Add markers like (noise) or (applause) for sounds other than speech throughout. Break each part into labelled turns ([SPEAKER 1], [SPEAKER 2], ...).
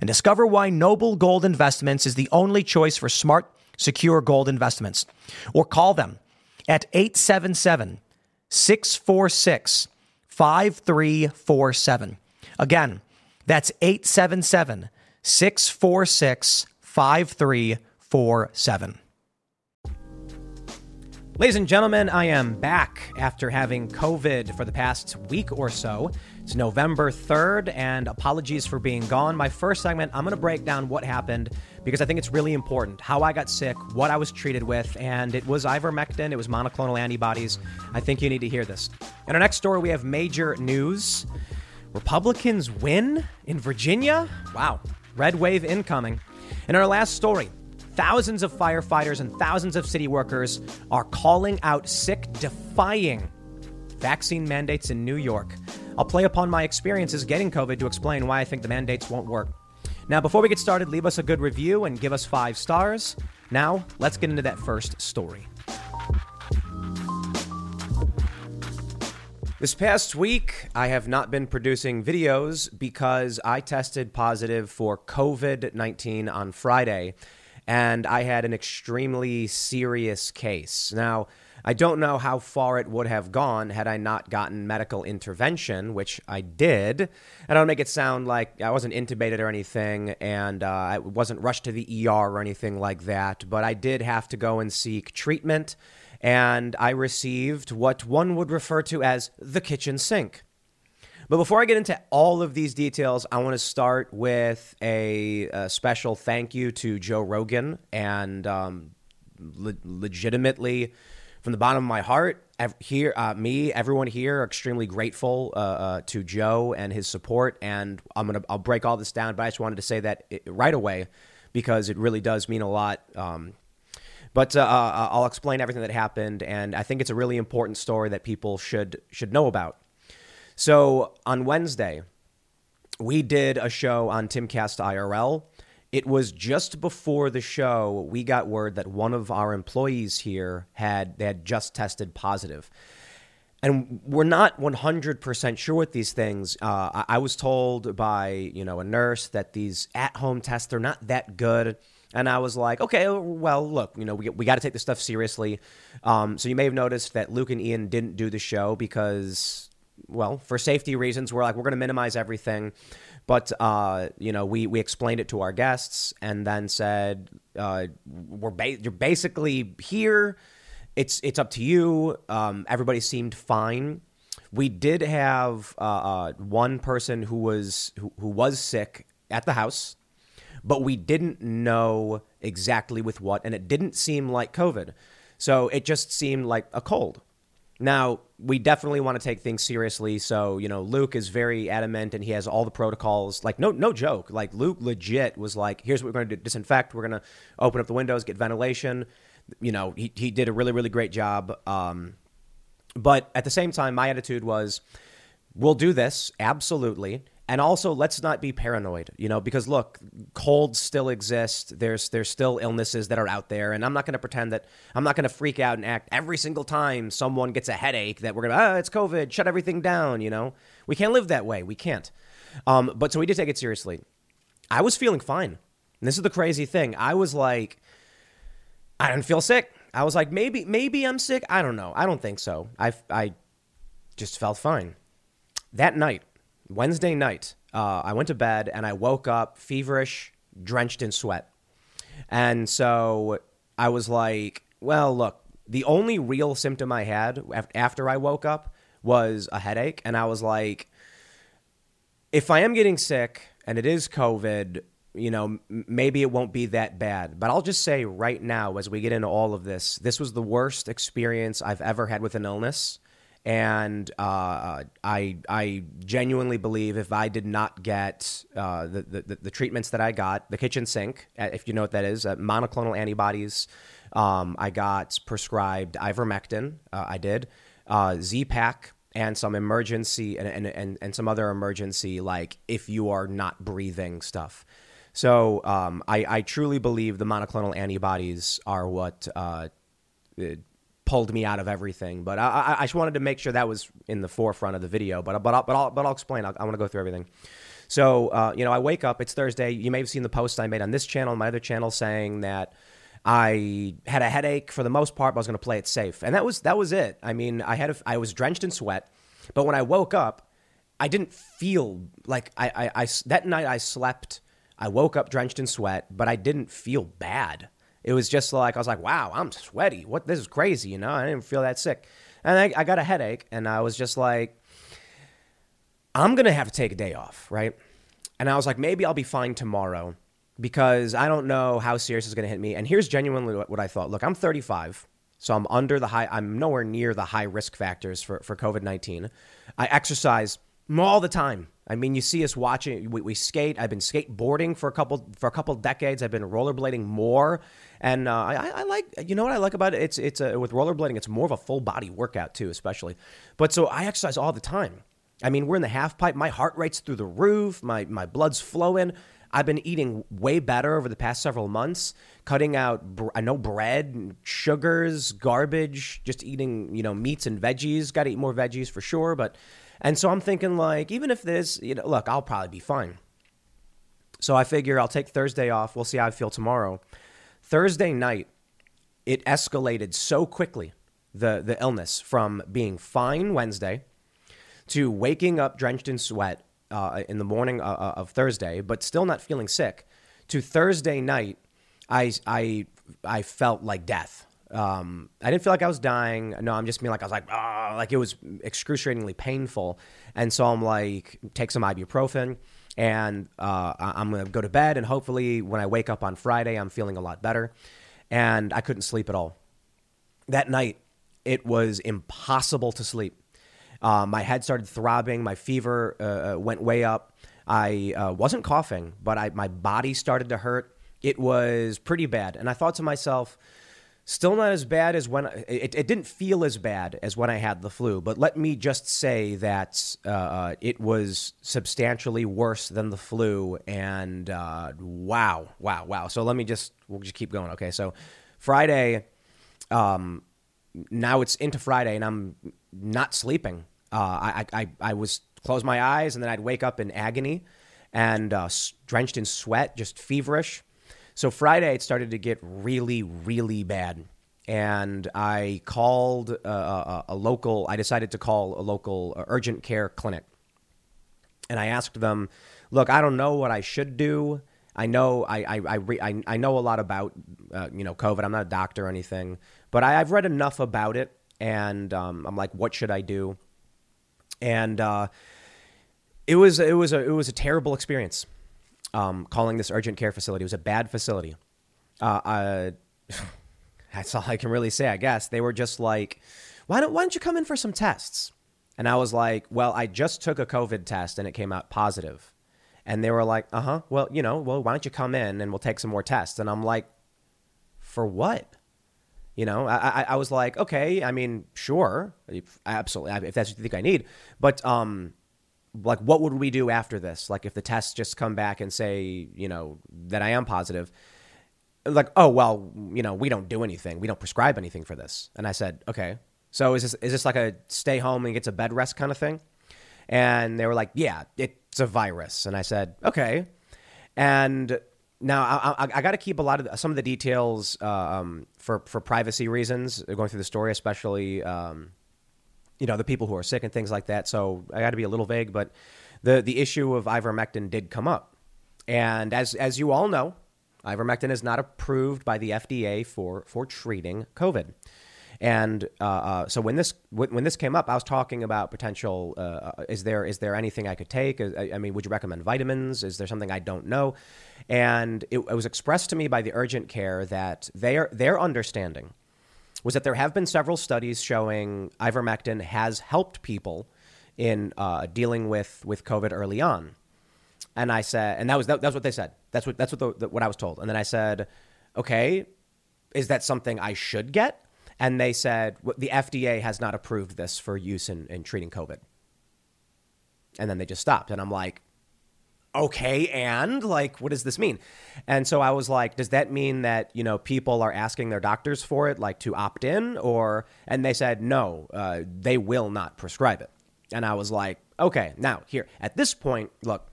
[SPEAKER 1] and discover why Noble Gold Investments is the only choice for smart, secure gold investments. Or call them at 877 646 5347. Again, that's 877 646 5347. Ladies and gentlemen, I am back after having COVID for the past week or so. It's November 3rd, and apologies for being gone. My first segment, I'm going to break down what happened because I think it's really important how I got sick, what I was treated with, and it was ivermectin, it was monoclonal antibodies. I think you need to hear this. In our next story, we have major news Republicans win in Virginia? Wow, red wave incoming. In our last story, Thousands of firefighters and thousands of city workers are calling out sick, defying vaccine mandates in New York. I'll play upon my experiences getting COVID to explain why I think the mandates won't work. Now, before we get started, leave us a good review and give us five stars. Now, let's get into that first story. This past week, I have not been producing videos because I tested positive for COVID 19 on Friday and I had an extremely serious case. Now, I don't know how far it would have gone had I not gotten medical intervention, which I did. I don't make it sound like I wasn't intubated or anything, and uh, I wasn't rushed to the ER or anything like that, but I did have to go and seek treatment, and I received what one would refer to as the kitchen sink. But before I get into all of these details, I want to start with a, a special thank you to Joe Rogan and um, le- legitimately from the bottom of my heart, here, uh, me, everyone here are extremely grateful uh, uh, to Joe and his support. And I'm gonna, I'll break all this down, but I just wanted to say that it, right away because it really does mean a lot. Um, but uh, uh, I'll explain everything that happened, and I think it's a really important story that people should should know about. So on Wednesday, we did a show on Timcast IRL. It was just before the show we got word that one of our employees here had they had just tested positive. And we're not 100% sure with these things. Uh, I, was told by you know a nurse that these at-home tests are not that good. And I was like, okay, well, look, you know, we, we got to take this stuff seriously. Um, so you may have noticed that Luke and Ian didn't do the show because well, for safety reasons, we're like, we're going to minimize everything. But, uh, you know, we, we explained it to our guests and then said, uh, we're ba- you're basically here. It's, it's up to you. Um, everybody seemed fine. We did have uh, uh, one person who was who, who was sick at the house, but we didn't know exactly with what, and it didn't seem like COVID. So it just seemed like a cold. Now, we definitely want to take things seriously. So, you know, Luke is very adamant and he has all the protocols. Like, no, no joke. Like, Luke legit was like, here's what we're going to do disinfect. We're going to open up the windows, get ventilation. You know, he, he did a really, really great job. Um, but at the same time, my attitude was, we'll do this, absolutely. And also, let's not be paranoid, you know, because look, colds still exist. There's there's still illnesses that are out there, and I'm not going to pretend that I'm not going to freak out and act every single time someone gets a headache that we're going to ah it's COVID, shut everything down. You know, we can't live that way. We can't. Um, but so we did take it seriously. I was feeling fine. And this is the crazy thing. I was like, I didn't feel sick. I was like, maybe maybe I'm sick. I don't know. I don't think so. I I just felt fine. That night, Wednesday night, uh, I went to bed and I woke up feverish, drenched in sweat. And so I was like, well, look, the only real symptom I had after I woke up was a headache. And I was like, if I am getting sick and it is COVID, you know, maybe it won't be that bad. But I'll just say right now, as we get into all of this, this was the worst experience I've ever had with an illness. And uh, I, I genuinely believe if I did not get uh, the, the, the, treatments that I got, the kitchen sink, uh, if you know what that is, uh, monoclonal antibodies, um, I got prescribed ivermectin, uh, I did, uh, Z-Pak, and some emergency and, and, and, and some other emergency, like if you are not breathing stuff. So um, I, I truly believe the monoclonal antibodies are what pulled me out of everything. But I, I, just wanted to make sure that was in the forefront of the video. But but I'll, but I'll, but I'll explain. I want to go through everything. So uh, you know, I wake up. It's Thursday. You may have seen the post I made on this channel, my other channel, saying that. I had a headache for the most part, but I was going to play it safe, and that was that was it. I mean, I had a, I was drenched in sweat, but when I woke up, I didn't feel like I, I, I that night I slept I woke up drenched in sweat, but I didn't feel bad. It was just like I was like, "Wow, I'm sweaty. What? This is crazy." You know, I didn't feel that sick, and I, I got a headache, and I was just like, "I'm gonna have to take a day off, right?" And I was like, "Maybe I'll be fine tomorrow." Because I don't know how serious it's to hit me. And here's genuinely what, what I thought. Look, I'm 35. So I'm under the high, I'm nowhere near the high risk factors for, for COVID 19. I exercise all the time. I mean, you see us watching. We, we, skate. I've been skateboarding for a couple for a couple decades. I've been rollerblading more, and uh, I, I, like. You know what I like about it? It's it's a, with rollerblading. It's more of a full body workout too, especially. But so I exercise all the time. I mean, we're in the half pipe. My heart rate's through the roof. My my blood's flowing. I've been eating way better over the past several months, cutting out I know bread, sugars, garbage, just eating you know meats and veggies. Got to eat more veggies for sure, but and so I'm thinking, like, even if this, you know, look, I'll probably be fine. So I figure I'll take Thursday off. We'll see how I feel tomorrow. Thursday night, it escalated so quickly, the, the illness, from being fine Wednesday to waking up drenched in sweat uh, in the morning uh, uh of Thursday, but still not feeling sick, to Thursday night, I, I, I felt like death. Um, I didn't feel like I was dying. No, I'm just being like I was like, oh, like it was excruciatingly painful. And so I'm like, take some ibuprofen, and uh, I'm gonna go to bed. And hopefully, when I wake up on Friday, I'm feeling a lot better. And I couldn't sleep at all. That night, it was impossible to sleep. Uh, my head started throbbing. My fever uh, uh went way up. I uh, wasn't coughing, but I, my body started to hurt. It was pretty bad. And I thought to myself, Still not as bad as when it, it didn't feel as bad as when I had the flu, but let me just say that uh, it was substantially worse than the flu. And uh, wow, wow, wow. So let me just we'll just keep going. Okay, so Friday, um, now it's into Friday, and I'm not sleeping. Uh, I, I I was close my eyes, and then I'd wake up in agony and uh, drenched in sweat, just feverish. So Friday, it started to get really, really bad. And I called a, a, a local, I decided to call a local uh, urgent care clinic. And I asked them, look, I don't know what I should do. I know I I, I, re, I, I, know a lot about uh, you know COVID. I'm not a doctor or anything, but I, have read enough about it, and um, I'm like, what should I do? And uh, it was it was a it was a terrible experience um, calling this urgent care facility. It was a bad facility. Uh, uh, (laughs) that's all I can really say, I guess. They were just like, why don't, why don't you come in for some tests? And I was like, well, I just took a COVID test and it came out positive. And they were like, uh huh, well, you know, well, why don't you come in and we'll take some more tests? And I'm like, for what? You know, I, I, I was like, okay, I mean, sure, absolutely, if that's what you think I need. But um, like what would we do after this? Like if the tests just come back and say you know that i am positive like oh well you know we don't do anything. We don't prescribe anything for this. And i said okay. So is this is this like a stay home and get a bed rest kind of thing? And they were like yeah it's a virus. And i said okay. And now I, I, I got to keep a lot of some of the details uh, um, for for privacy reasons going through the story, especially um, you know the people who are sick and things like that. So I got to be a little vague, but the the issue of ivermectin did come up, and as as you all know, ivermectin is not approved by the FDA for for treating COVID. And uh, uh, so when this when this came up, I was talking about potential. Uh, is there is there anything I could take? I, I, mean, would you recommend vitamins? Is there something I don't know? And it, it was expressed to me by the urgent care that their their understanding was that there have been several studies showing ivermectin has helped people in uh, dealing with with COVID early on. And I said, and that was that, that's what they said. That's what that's what the, the, what I was told. And then I said, okay, is that something I should get? and they said the FDA has not approved this for use in, in treating COVID. And then they just stopped. And I'm like, okay, and like, what does this mean? And so I was like, does that mean that, you know, people are asking their doctors for it, like to opt in? Or, and they said, no, uh, they will not prescribe it. And I was like, okay, now here, at this point, look,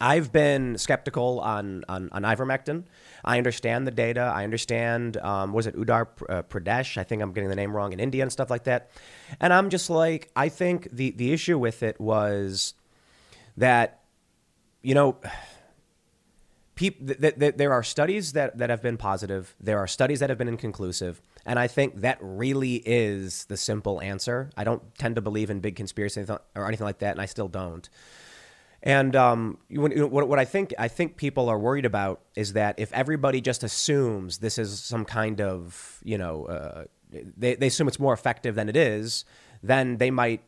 [SPEAKER 1] I've been skeptical on, on, on ivermectin. I understand the data. I understand, um, was it Uttar uh, Pradesh? I think I'm getting the name wrong in India and stuff like that. And I'm just like, I think the, the issue with it was that, you know, peop- th- th- th- there are studies that, that have been positive, there are studies that have been inconclusive. And I think that really is the simple answer. I don't tend to believe in big conspiracy or anything like that, and I still don't. And um, what, what I think I think people are worried about is that if everybody just assumes this is some kind of you know uh, they, they assume it's more effective than it is, then they might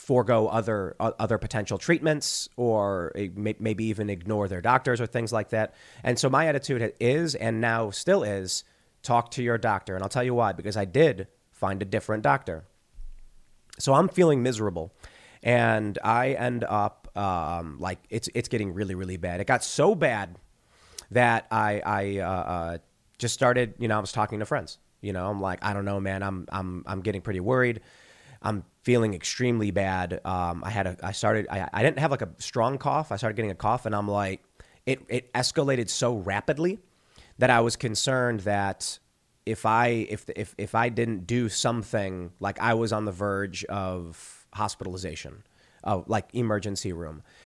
[SPEAKER 1] forego other uh, other potential treatments or maybe even ignore their doctors or things like that. And so my attitude is and now still is talk to your doctor. And I'll tell you why because I did find a different doctor. So I'm feeling miserable and I end up um, like it's it's getting really really bad. It got so bad that I I uh, uh, just started. You know, I was talking to friends. You know, I'm like, I don't know, man. I'm I'm I'm getting pretty worried. I'm feeling extremely bad. Um, I had a I started I, I didn't have like a strong cough. I started getting a cough, and I'm like, it it escalated so rapidly that I was concerned that if I if if if I didn't do something, like I was on the verge of hospitalization uh, like emergency room.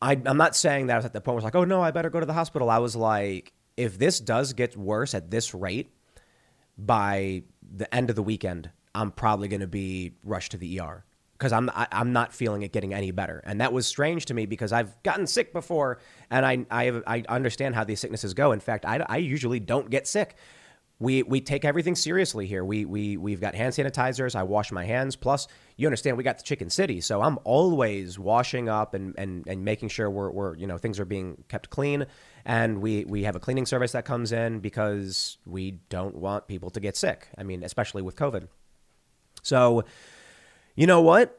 [SPEAKER 1] I, am not saying that I was at the point where I was like, oh no, I better go to the hospital. I was like, if this does get worse at this rate, by the end of the weekend, I'm probably going to be rushed to the ER because I'm i am not feeling it getting any better. And that was strange to me because I've gotten sick before, and I I, have, I understand how these sicknesses go. In fact, I, I usually don't get sick we we take everything seriously here. We we we've got hand sanitizers. I wash my hands. Plus, you understand we got the Chicken City, so I'm always washing up and and, and making sure we're, we're you know things are being kept clean. And we we have a cleaning service that comes in because we don't want people to get sick. I mean, especially with COVID. So, you know what?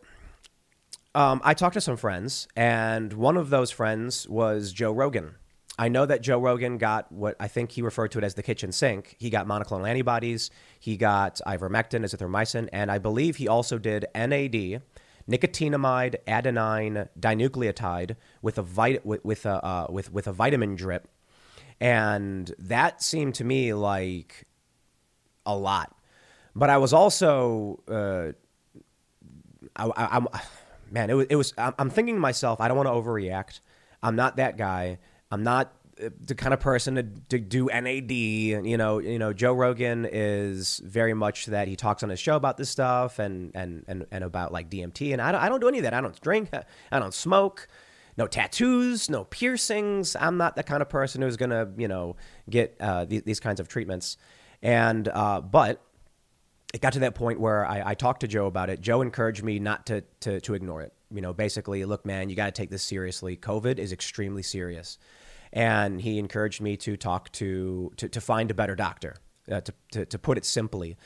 [SPEAKER 1] Um, I talked to some friends, and one of those friends was Joe Rogan. I know that Joe Rogan got what I think he referred to it as the kitchen sink. He got monoclonal antibodies, he got ivermectin, azithromycin, and I believe he also did NAD, nicotinamide adenine dinucleotide with a vit- with, with a uh, with with a vitamin drip, and that seemed to me like a lot. But I was also, uh, I, I, man, it was, it was. I'm thinking to myself, I don't want to overreact. I'm not that guy. I'm not the kind of person to, to do NAD. You know, you know, Joe Rogan is very much that he talks on his show about this stuff and and and, and about like DMT. And I don't, I don't do any of that. I don't drink. I don't smoke. No tattoos. No piercings. I'm not the kind of person who's gonna you know get uh, these, these kinds of treatments. And uh, but it got to that point where I, I, talked to Joe about it. Joe encouraged me not to, to, to ignore it. You know, basically, look, man, you got to take this seriously. COVID is extremely serious. And he encouraged me to talk to, to, to find a better doctor, uh, to, to, to put it simply.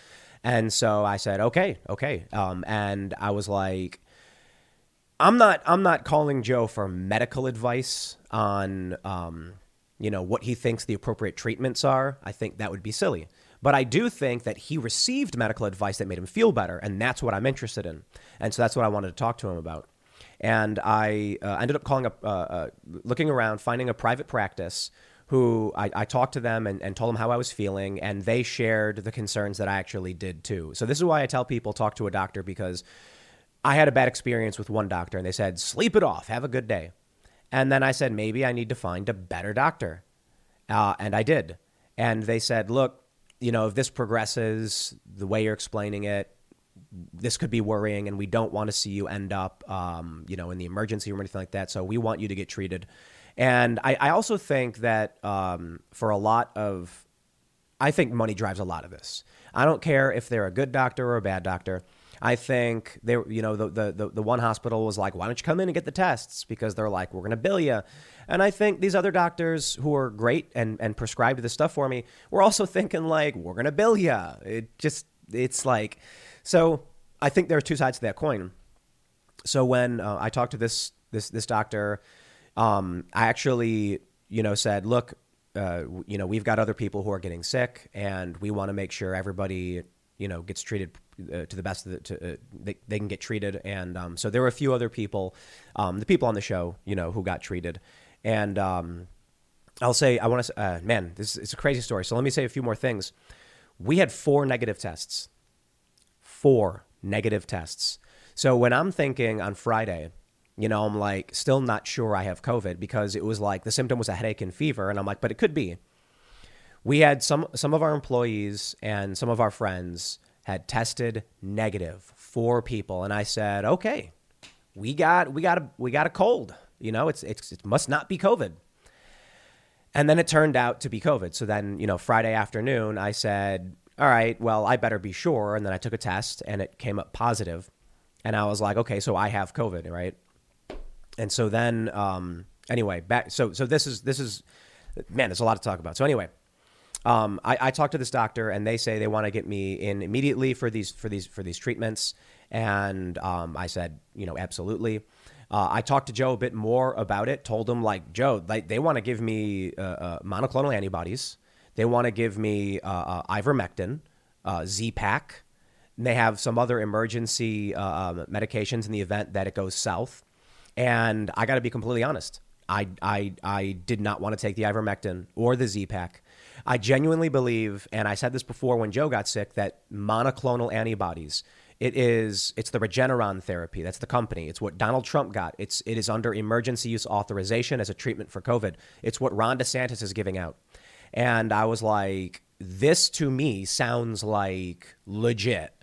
[SPEAKER 1] And so I said, okay, okay. Um, and I was like, I'm not, I'm not calling Joe for medical advice on, um, you know, what he thinks the appropriate treatments are. I think that would be silly. But I do think that he received medical advice that made him feel better, and that's what I'm interested in. And so that's what I wanted to talk to him about. And I uh, ended up calling up, uh, uh, looking around, finding a private practice who I, I talked to them and, and, told them how I was feeling, and they shared the concerns that I actually did too. So this is why I tell people talk to a doctor because I had a bad experience with one doctor, and they said, sleep it off, have a good day. And then I said, maybe I need to find a better doctor. Uh, and I did. And they said, look, you know, if this progresses the way you're explaining it, this could be worrying, and we don't want to see you end up, um, you know, in the emergency room or anything like that. So we want you to get treated. And I, I also think that um, for a lot of, I think money drives a lot of this. I don't care if they're a good doctor or a bad doctor. I think they, you know, the, the, the, one hospital was like, why don't you come in and get the tests? Because they're like, we're going to bill you. And I think these other doctors who are great and, and prescribed this stuff for me were also (laughs) thinking like, we're going to bill you. It just, it's like, so I think there are two sides to that coin. So when uh, I talked to this, this, this doctor, um, I actually, you know, said, look, uh, you know, we've got other people who are getting sick and we want to make sure everybody you know gets treated uh, to the best the, to, uh, they, they can get treated. And um, so there were a few other people um, the people on the show you know who got treated. And um, I'll say I want to uh, man this is a crazy story. So let me say a few more things. We had four negative tests four negative tests. So when I'm thinking on Friday you know I'm like still not sure I have COVID because it was like the symptom was a headache and fever and I'm like but it could be. We had some some of our employees and some of our friends had tested negative four people and i said okay we got we got a we got a cold you know it's, it's it must not be covid. And then it turned out to be covid. So then you know friday afternoon i said all right well i better be sure and then i took a test and it came up positive. and i was like okay so i have covid right and so then um anyway back so so this is this is man there's a lot to talk about so anyway um, I, I talked to this doctor, and they say they want to get me in immediately for these for these for these treatments. And um, I said, you know, absolutely. Uh, I talked to Joe a bit more about it. Told him like Joe, like they want to give me uh, uh, monoclonal antibodies. They want to give me uh, uh, ivermectin, uh, Z-Pak. And they have some other emergency um, medications in the event that it goes south. And I got to be completely honest. I, I, I did not want to take the ivermectin or the Z-Pak. I genuinely believe, and I said this before when Joe got sick, that monoclonal antibodies. It is it's the Regeneron therapy. That's the company. It's what Donald Trump got. It's it is under emergency use authorization as a treatment for COVID. It's what Ron DeSantis is giving out. And I was like, this to me sounds like legit.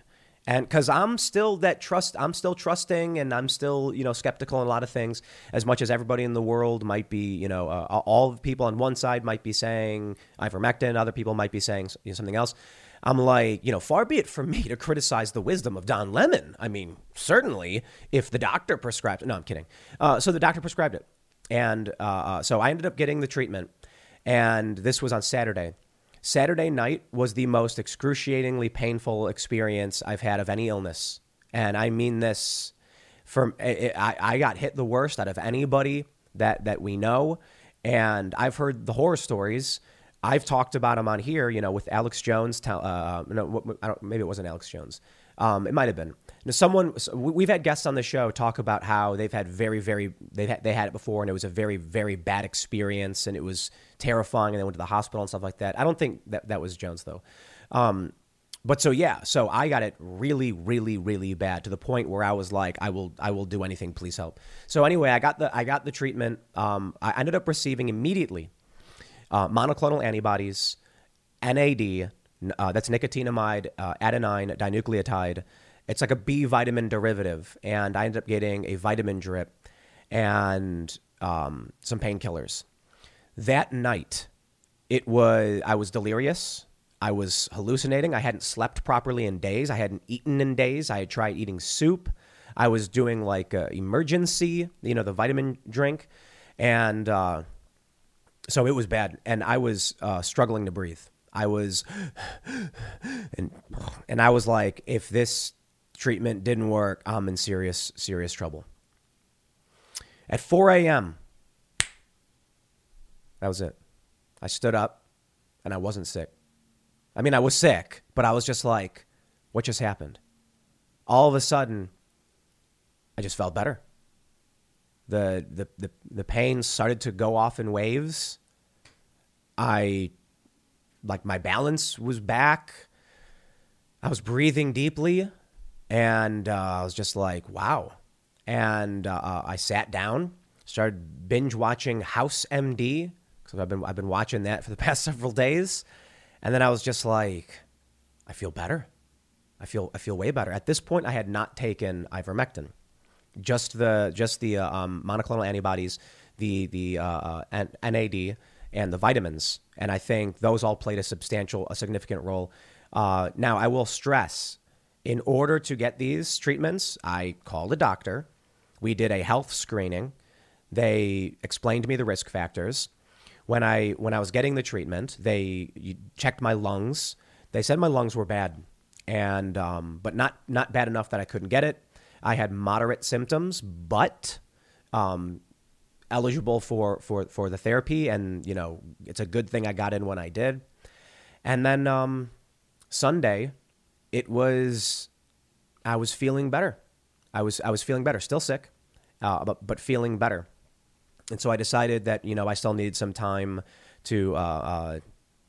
[SPEAKER 1] And because i'm still that trust i'm still trusting and i'm still you know skeptical in a lot of things as much as everybody in the world might be you know uh, all the people on one side might be saying ivermectin other people might be saying you know, something else. I'm like you know far be it from me to criticize the wisdom of don lemon. I mean certainly if the doctor prescribed it no i'm kidding. Uh, so the doctor prescribed it. And uh, uh so i ended up getting the treatment and this was on saturday Saturday night was the most excruciatingly painful experience I've had of any illness. And I mean this from I, I got hit the worst out of anybody that, that we know. And I've heard the horror stories. I've talked about them on here, you know, with Alex Jones. Uh, no, maybe it wasn't Alex Jones. Um, it might have been. Someone we've had guests on the show talk about how they've had very, very they had, they had it before and it was a very, very bad experience and it was terrifying and they went to the hospital and stuff like that. I don't think that that was Jones though. Um, but so yeah, so I got it really, really, really bad to the point where I was like, I will, I will do anything. Please help. So anyway, I got the, I got the treatment. Um, I ended up receiving immediately uh, monoclonal antibodies, NAD, uh, that's nicotinamide uh, adenine dinucleotide. It's like a B vitamin derivative, and I ended up getting a vitamin drip and um, some painkillers. That night, it was I was delirious. I was hallucinating. I hadn't slept properly in days. I hadn't eaten in days. I had tried eating soup. I was doing like uh, Emergen-C, you know, the vitamin drink, and uh, so it was bad. And I was uh, struggling to breathe. I was, (sighs) and and I was like, if this treatment didn't work, I'm in serious serious trouble. At 4 a.m., that was it. I stood up, and I wasn't sick. I mean, I was sick, but I was just like, what just happened? All of a sudden, I just felt better. The, the, the, the pain started to go off in waves. I, like, my balance was back. I was breathing deeply, and uh, I was just like, wow. And uh, I sat down, started binge watching House MD, because I've been, I've been watching that for the (laughs) past several days. And then I was just like, I feel better. I feel I feel way better. At this point, I had not taken ivermectin, just the just the uh, um, monoclonal antibodies, the the uh, uh, NAD, and the vitamins, and I think those all played a substantial, a significant role. Uh, now, I will stress, in order to get these treatments, I called a doctor. We did a health screening. They explained to me the risk factors when I when I was getting the treatment, they checked my lungs. They said my lungs were bad, and um, but not not bad enough that I couldn't get it. I had moderate symptoms, but um, eligible for, for for the therapy, and you know it's a good thing I got in when I did. And then um, Sunday, it was I was feeling better. I was I was feeling better, still sick, uh, but but feeling better. And so I decided that you know I still needed some time to uh, uh,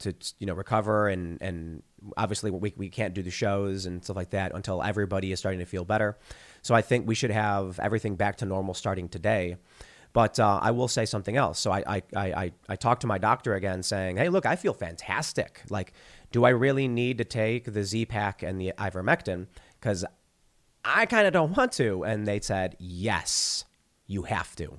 [SPEAKER 1] to you know recover and and obviously we we can't do the shows and stuff like that until everybody is starting to feel better. So I think we should have everything back to normal starting today. But uh, I will say something else. So I, I, I, I talked to my doctor again saying, hey, look, I feel fantastic. Like, do I really need to take the Z-Pak and the ivermectin? Because I kind of don't want to. And they said, yes, you have to.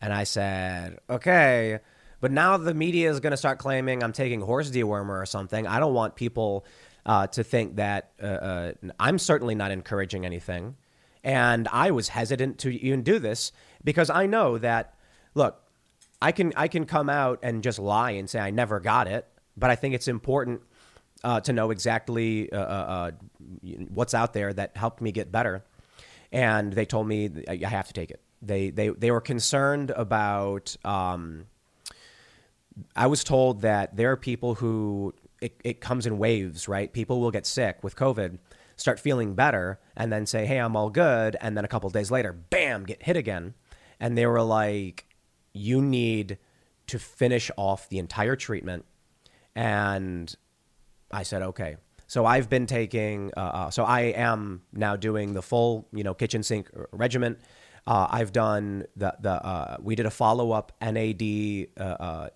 [SPEAKER 1] And I said, okay. But now the media is going to start claiming I'm taking horse dewormer or something. I don't want people uh, to think that uh, uh, I'm certainly not encouraging anything. And I was hesitant to even do this because I know that, look, I can I can come out and just lie and say I never got it, but I think it's important uh, to know exactly uh, uh, what's out there that helped me get better. And they told me I have to take it. They they they were concerned about. Um, I was told that there are people who it, it comes in waves, right? People will get sick with COVID, start feeling better, and then say, "Hey, I'm all good," and then a couple days later, bam, get hit again. And they were like, "You need to finish off the entire treatment." And I said, "Okay." So I've been taking. Uh, uh, so I am now doing the full, you know, kitchen sink regimen. Uh, I've done the the uh, we did a follow up NAD. Uh,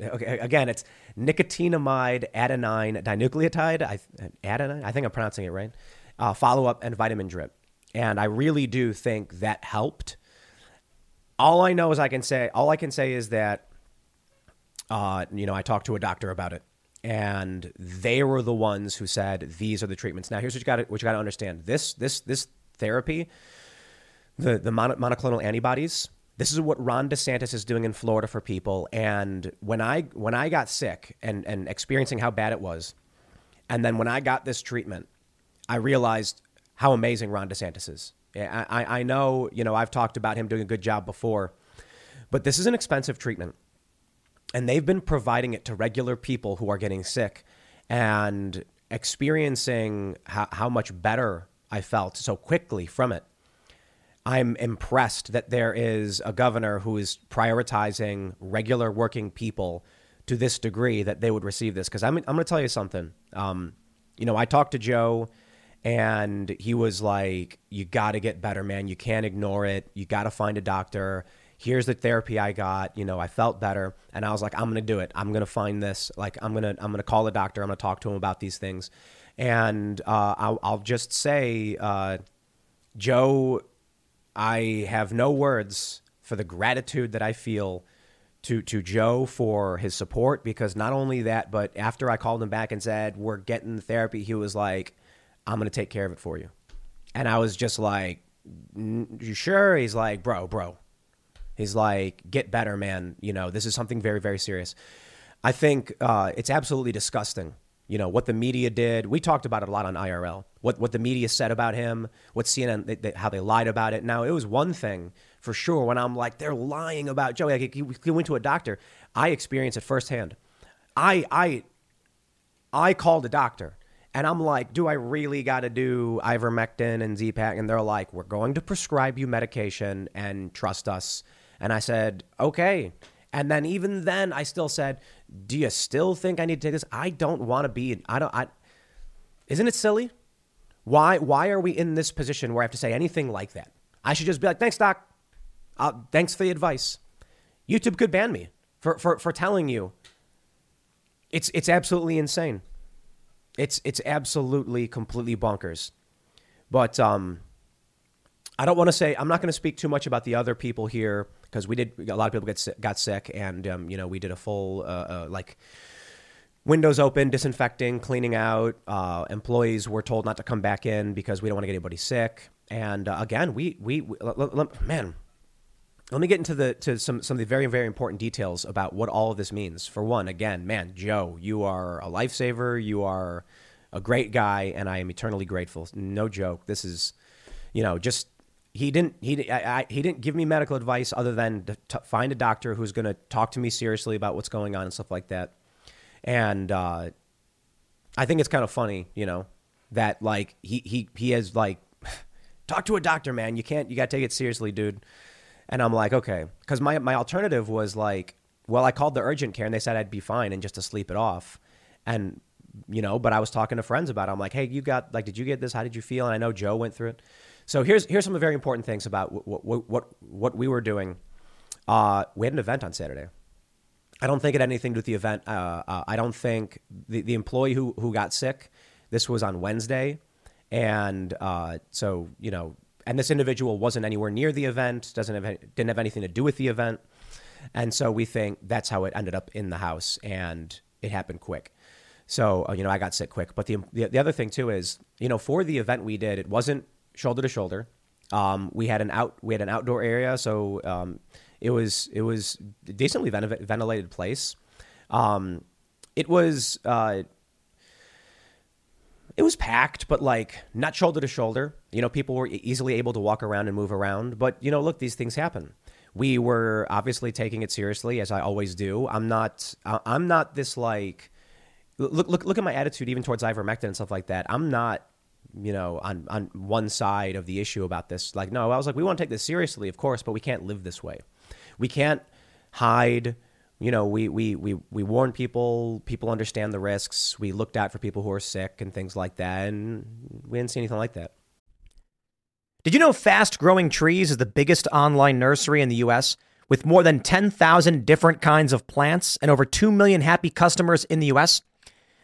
[SPEAKER 1] okay, again, it's nicotinamide adenine dinucleotide. I, adenine. I think I'm pronouncing it right. Follow up and vitamin drip, and I really do think that helped. All I know is I can say all I can say is that uh, you know I talked to a doctor about it, and they were the ones who said these are the treatments. Now here's what you got what you got to understand. This this this therapy the the monoclonal antibodies. This is what Ron DeSantis is doing in Florida for people. And when I when I got sick and and experiencing how bad it was, and then when I got this treatment, I realized how amazing Ron DeSantis is. I, I know, you know, I've talked about him doing a good job before, but this is an expensive treatment. And they've been providing it to regular people who are getting sick and experiencing how, how much better I felt so quickly from it. I'm impressed that there is a governor who is prioritizing regular working people to this degree that they would receive this. Because I'm, I'm going to tell you something. Um, you know, I talked to Joe and he was like, You got to get better, man. You can't ignore it. You got to find a doctor. Here's the therapy I got. You know, I felt better. And I was like, I'm going to do it. I'm going to find this. Like, I'm going to, I'm going to call the doctor. I'm going to talk to him about these things. And uh, I'll, I'll, just say, uh, Joe I have no words for the gratitude that I feel to to Joe for his support because not only that, but after I called him back and said we're getting therapy, he was like, "I'm gonna take care of it for you," and I was just like, "You sure?" He's like, "Bro, bro," he's like, "Get better, man. You know this is something very very serious." I think uh, it's absolutely disgusting. You know what the media did. We talked about it a lot on IRL. What what the media said about him. What CNN they, they, how they lied about it. Now it was one thing for sure when I'm like, they're lying about Joey. Like, he, he went to a doctor. I experienced it firsthand. I, I, I called a doctor and I'm like, do I really got to do ivermectin and Z-Pak? And they're like, we're going to prescribe you medication and trust us. And I said, okay. And then even then, I still said, do you still think I need to take this? I don't want to be, I don't, I, isn't it silly? Why, why are we in this position where I have to say anything like that? I should just be like, thanks, doc. Uh, thanks for the advice. YouTube could ban me for, for, for telling you. It's, it's absolutely insane. It's, it's absolutely completely bonkers. But um, I don't want to say, I'm not going to speak too much about the other people here because we did, a lot of people get got sick and, um, you know, we did a full, uh, uh, like, windows open, disinfecting, cleaning out. Uh, employees were told not to come back in because we don't want to get anybody sick. And uh, again, we, we, we man, let me get into the to some some of the very very important details about what all of this means. For one, again, man, Joe, you are a lifesaver. You are a great guy, and I am eternally grateful. No joke. This is, you know, just he didn't he I, I, he didn't give me medical advice other than to t- find a doctor who's going to talk to me seriously about what's going on and stuff like that. And uh, I think it's kind of funny, you know, that like he he he has like (sighs) talk to a doctor, man. You can't you got to take it seriously, dude. And I'm like, okay, because my my alternative was like, well, I called the urgent care and they said I'd be fine and just to sleep it off, and you know, but I was talking to friends about it. I'm like, hey, you got like, did you get this? How did you feel? And I know Joe went through it. So here's here's some of the very important things about what what what, what we were doing. Uh, we had an event on Saturday. I don't think it had anything to do with the event. Uh, uh, I don't think the, the employee who who got sick. This was on Wednesday, and uh, so you know and this individual wasn't anywhere near the event, doesn't have didn't have anything to do with the event, and so we think that's how it ended up in the house, and it happened quick. So uh, you know, I got sick quick. But the, the, the other thing too is, you know, for the event we did, it wasn't shoulder to shoulder. Um, we had an out we had an outdoor area, so um, it was it was decently ventilated place. Um, it was uh, it was packed, but like not shoulder to shoulder. You know, people were easily able to walk around and move around. But you know, look, these things happen. We were obviously taking it seriously, as I always do. I'm not. I'm not this like. Look, look, look at my attitude even towards ivermectin and stuff like that. I'm not, you know, on on one side of the issue about this. Like, no, I was like, we want to take this seriously, of course, but we can't live this way. We can't hide you know, we, we, we, we warn people, people understand the risks. We looked out for people who are sick and things like that, and we didn't see anything like that.
[SPEAKER 2] Did you know Fast Growing Trees is the biggest online nursery in the US with more than 10,000 different kinds of plants and over 2 million happy customers in the US?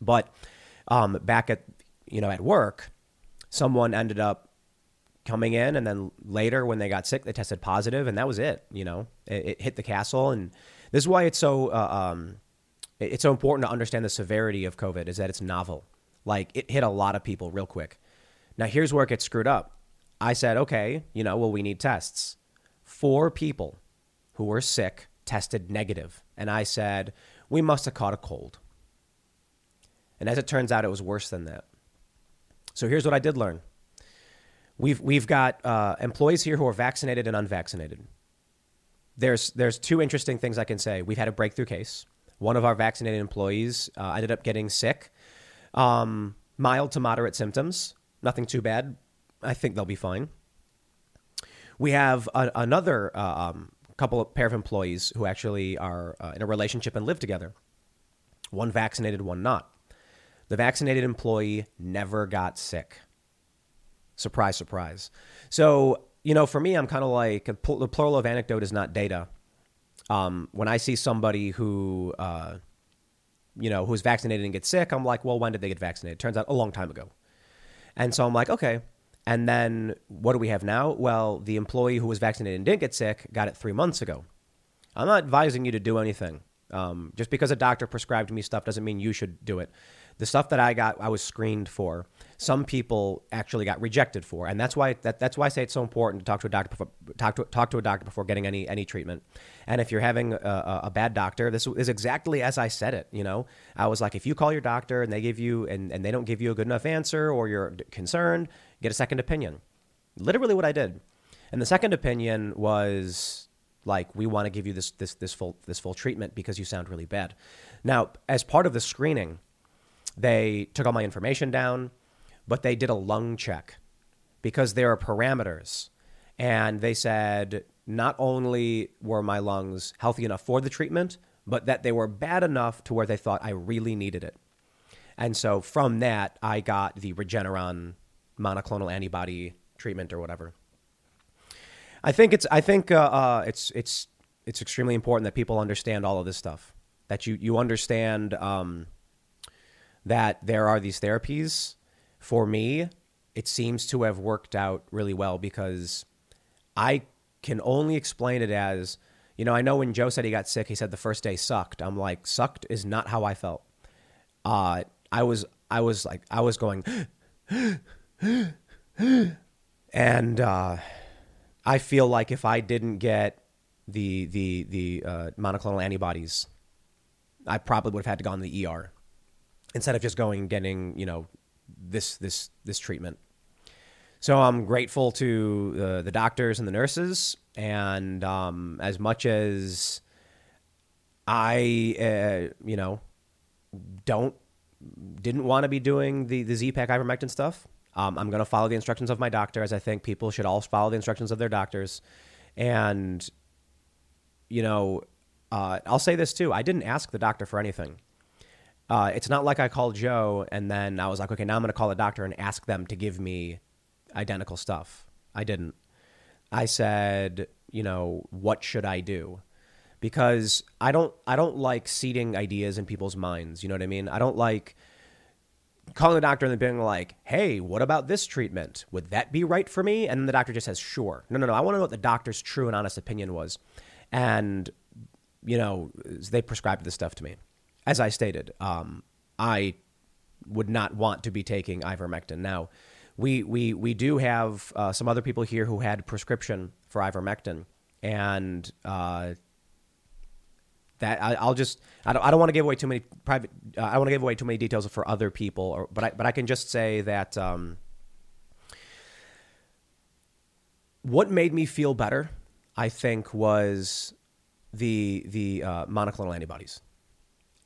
[SPEAKER 1] But um, back at you know at work, someone ended up coming in, and then later when they got sick, they tested positive, and that was it. You know, it, it hit the castle, and this is why it's so uh, um, it's so important to understand the severity of COVID is that it's novel. Like it hit a lot of people real quick. Now here's where it gets screwed up. I said, okay, you know, well we need tests. Four people who were sick tested negative. And I said, We must have caught a cold. And as it turns out, it was worse than that. So here's what I did learn we've, we've got uh, employees here who are vaccinated and unvaccinated. There's, there's two interesting things I can say. We've had a breakthrough case. One of our vaccinated employees uh, ended up getting sick, um, mild to moderate symptoms, nothing too bad. I think they'll be fine. We have a, another uh, um, couple of pair of employees who actually are uh, in a relationship and live together. One vaccinated, one not. The vaccinated employee never got sick. Surprise, surprise. So, you know, for me, I'm kind of like the plural of anecdote is not data. Um, when I see somebody who, uh, you know, who's vaccinated and gets sick, I'm like, well, when did they get vaccinated? Turns out a long time ago. And so I'm like, okay. And then what do we have now? Well, the employee who was vaccinated and didn't get sick got it three months ago. I'm not advising you to do anything. Um, just because a doctor prescribed me stuff doesn't mean you should do it. The stuff that I got, I was screened for. Some people actually got rejected for, and that's why that, that's why I say it's so important to talk to a doctor before, talk to talk to a doctor before getting any any treatment. And if you're having a, a bad doctor, this is exactly as I said it. You know, I was like, if you call your doctor and they give you and, and they don't give you a good enough answer, or you're concerned, get a second opinion. Literally, what I did. And the second opinion was like we want to give you this this this full this full treatment because you sound really bad. Now, as part of the screening, they took all my information down, but they did a lung check because there are parameters. And they said not only were my lungs healthy enough for the treatment, but that they were bad enough to where they thought I really needed it. And so from that, I got the Regeneron monoclonal antibody treatment or whatever. I think it's I think uh, uh, it's it's it's extremely important that people understand all of this stuff. That you you understand um, that there are these therapies. For me, it seems to have worked out really well because I can only explain it as, you know, I know when Joe said he got sick, he said the first day sucked. I'm like, sucked is not how I felt. Uh, I was, I was like, I was going, (gasps) and uh, I feel like if I didn't get the the the uh, monoclonal antibodies, I probably would have had to go in the ER instead of just going and getting you know this this this treatment. So I'm grateful to uh, the doctors and the nurses, and um, as much as I, uh, you know, don't didn't want to be doing the the Z-Pak ivermectin stuff, um, I'm going to follow the instructions of my doctor, as I think people should all follow the instructions of their doctors. And you know, uh, I'll say this too: I didn't ask the doctor for anything. Uh, it's not like I called Joe and then I was like, okay, now I'm going to call a doctor and ask them to give me identical stuff. I didn't. I said, you know, what should I do? Because I don't, I don't like seeding ideas in people's minds. You know what I mean? I don't like calling the doctor and then being like, hey, what about this treatment? Would that be right for me? And then the doctor just says, sure. No, no, no. I want to know what the doctor's true and honest opinion was. And, you know, they prescribed this stuff to me as I stated, um, I would not want to be taking ivermectin. Now, we we we do have uh, some other people here who had prescription for ivermectin, and uh, that I, will just I don't, I don't want to give away too many private uh, I want to give away too many details for other people, or, but I but I can just say that um, what made me feel better, I think, was the the uh, monoclonal antibodies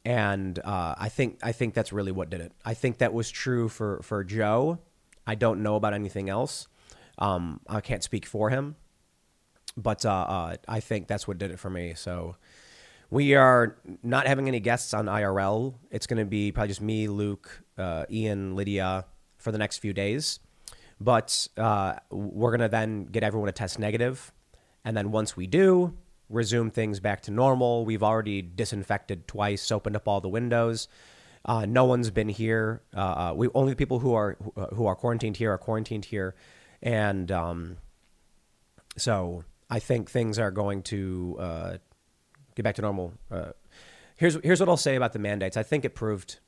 [SPEAKER 1] and uh, I think I think that's really what did it. I think that was true for for Joe. I don't know about anything else. Um, I can't speak for him, but uh, uh, I think that's what did it for me. So we are not having any guests on IRL. It's going to be probably just me, Luke, uh, Ian, Lydia for the next few days. But uh, we're going to then get everyone to test negative, and then once we do, resume things back to normal. We've already disinfected twice, opened up all the windows. Uh, no one's been here. Uh, uh we only people who are who are quarantined here are quarantined here, and um, so I think things are going to uh, get back to normal. Uh, here's here's what I'll say about the mandates. I think it proved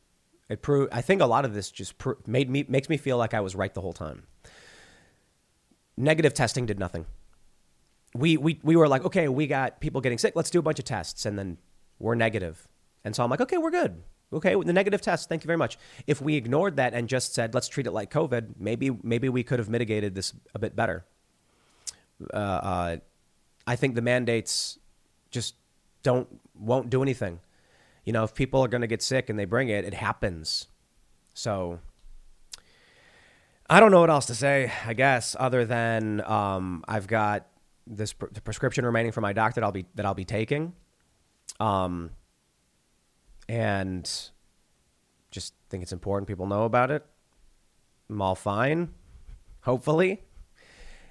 [SPEAKER 1] it proved. I think a lot of this just made me makes me feel like I was right the whole time. Negative testing did nothing we, we, we were like, okay, we got people getting sick. Let's do a bunch of tests. And then we're negative. And so I'm like, okay, we're good. Okay, the negative test. Thank you very much. If we ignored that and just said, let's treat it like COVID, maybe maybe we could have mitigated this a bit better. Uh, uh, I think the mandates just don't won't do anything. You know, if people are going to get sick and they bring it, it happens. So I don't know what else to say. I guess other than um, I've got this pr- prescription remaining from my doctor that I'll be that I'll be taking. Um, and just think it's important people know about it. I'm all fine, hopefully.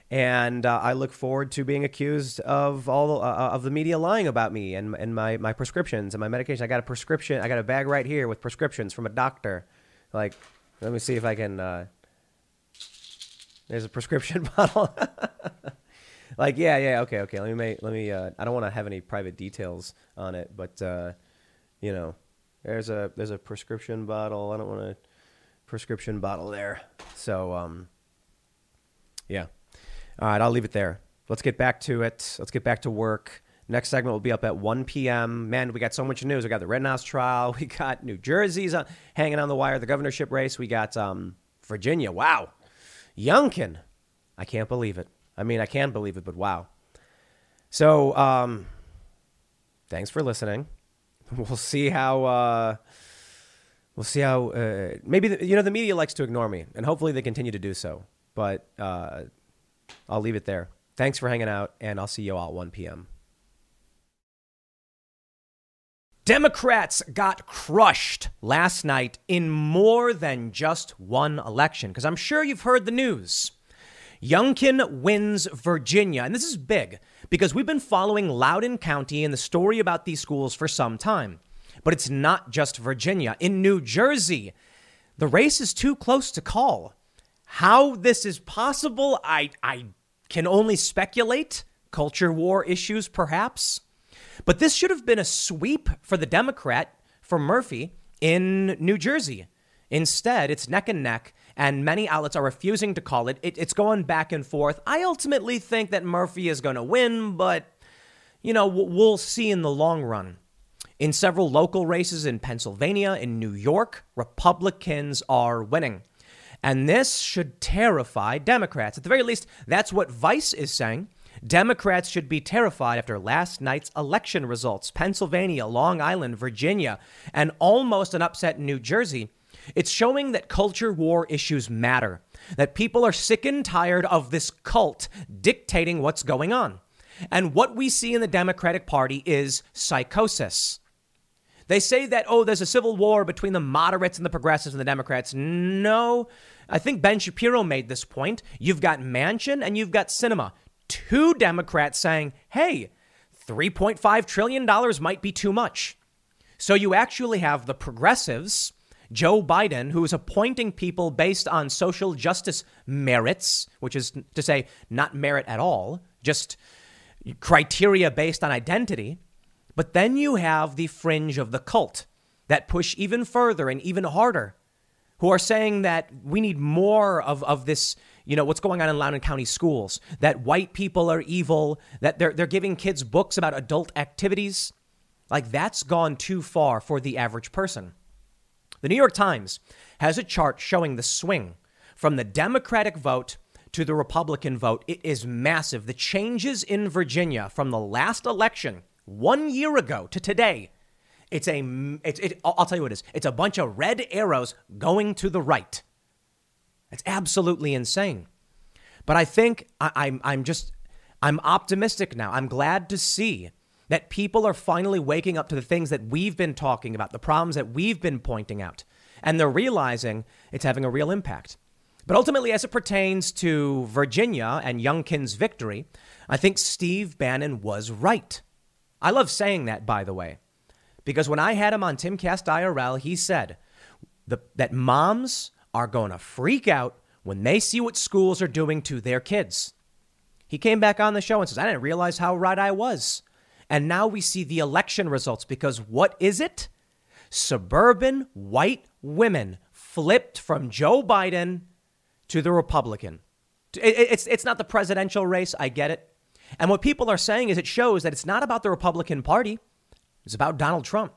[SPEAKER 1] And uh, I look forward to being accused of all uh, uh, of the media lying about me and, and my, my prescriptions and my medication. I got a prescription. I got a bag right here with prescriptions from a doctor. Like, let me see if I can. Uh, there's a prescription (laughs) bottle. Like, yeah, yeah, okay, okay. Let me make. Let me. Uh, I don't want to have any private details on it, but uh, you know, there's a there's a prescription bottle. I don't want a prescription bottle there. So um, yeah. All right, I'll leave it there. Let's get back to it. Let's get back to work. Next segment will be up at 1 p.m. Man, we got so much news. We got the Rittenhouse trial. (laughs) We got New Jersey's on, hanging on the wire. The governorship race. We got um, Virginia. Wow, Youngkin. I can't believe it. I mean, I can't believe it, but wow. So, um, thanks for listening. (laughs) we'll see how uh, we'll see how uh, maybe the, you know the media likes to ignore me, and hopefully they continue to do so. But uh, I'll leave it there. Thanks for hanging out, and I'll see you all at 1 p.m. Democrats got crushed last night in more than just one election, because I'm sure you've heard the news. Youngkin wins Virginia, and this is big because we've been following Loudoun County and the story about these schools for some time. But it's not just Virginia. In New Jersey, the race is too close to call. How this is possible, I, I can only speculate. Culture war issues, perhaps. But this should have been a sweep for the Democrat, for Murphy, in New Jersey. Instead, it's neck and neck, and many outlets are refusing to call it. it it's going back and forth. I ultimately think that Murphy is going to win, but, you know, we'll see in the long run. In several local races in Pennsylvania, in New York, Republicans are winning. And this should terrify Democrats. At the very least, that's what Vice is saying. Democrats should be terrified after last night's election results. Pennsylvania, Long Island, Virginia, and almost an upset in New Jersey it's showing that culture war issues matter, that people are sick and tired of this cult dictating what's going on. And what we see in the Democratic Party is psychosis. They say that, oh, there's a civil war between the moderates and the progressives and the Democrats. No, I think Ben Shapiro made this point. You've got Manchin and you've got Sinema, two Democrats saying, hey, $3.5 trillion might be too much. So you actually have the progressives Joe Biden, who is appointing people based on social justice merits, which is to say, not merit at all, just criteria based on identity. But then you have the fringe of the cult that push even further and even harder, who are saying that we need more of, of this, you know, what's going on in Loudoun County schools, that white people are evil, that they're, they're giving kids books about adult activities. Like, that's gone too far for the average person. The New York Times has a chart showing the swing from the Democratic vote to the Republican vote. It is massive. The changes in Virginia from the last election one year ago to today. It's a, it's, it, I'll tell you what it is. It's a bunch of red arrows going to the right. It's absolutely insane. But I think I, I'm, I'm just, I'm optimistic now. I'm glad to see that people are finally waking up to the things that we've been talking about, the problems that we've been pointing out, and they're realizing it's having a real impact. But ultimately, as it pertains to Virginia and Youngkin's victory, I think Steve Bannon was right. I love saying that, by the way, because when I had him on Timcast IRL, he said the, that moms are going to freak out when they see what schools are doing to their kids. He came back on the show and says, I didn't realize how right I was. And now we see the election results because what is it? Suburban white women flipped from Joe Biden to the Republican. It's, it's not the presidential race. I get it. And what people are saying is it shows that it's not about the Republican Party, it's about Donald Trump.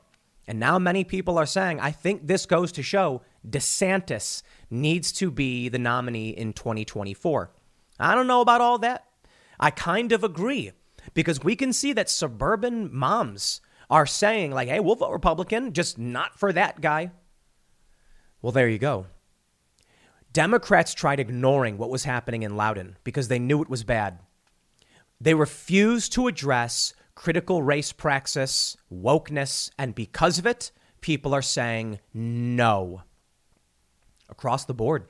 [SPEAKER 1] And now many people are saying, I think this goes to show DeSantis needs to be the nominee in 2024. I don't know about all that. I kind of agree because we can see that suburban moms are saying, like, hey, we'll vote Republican, just not for that guy. Well, there you go. Democrats tried ignoring what was happening in Loudoun because they knew it was bad. They refused to address critical race praxis, wokeness, and because of it, people are saying no across the board.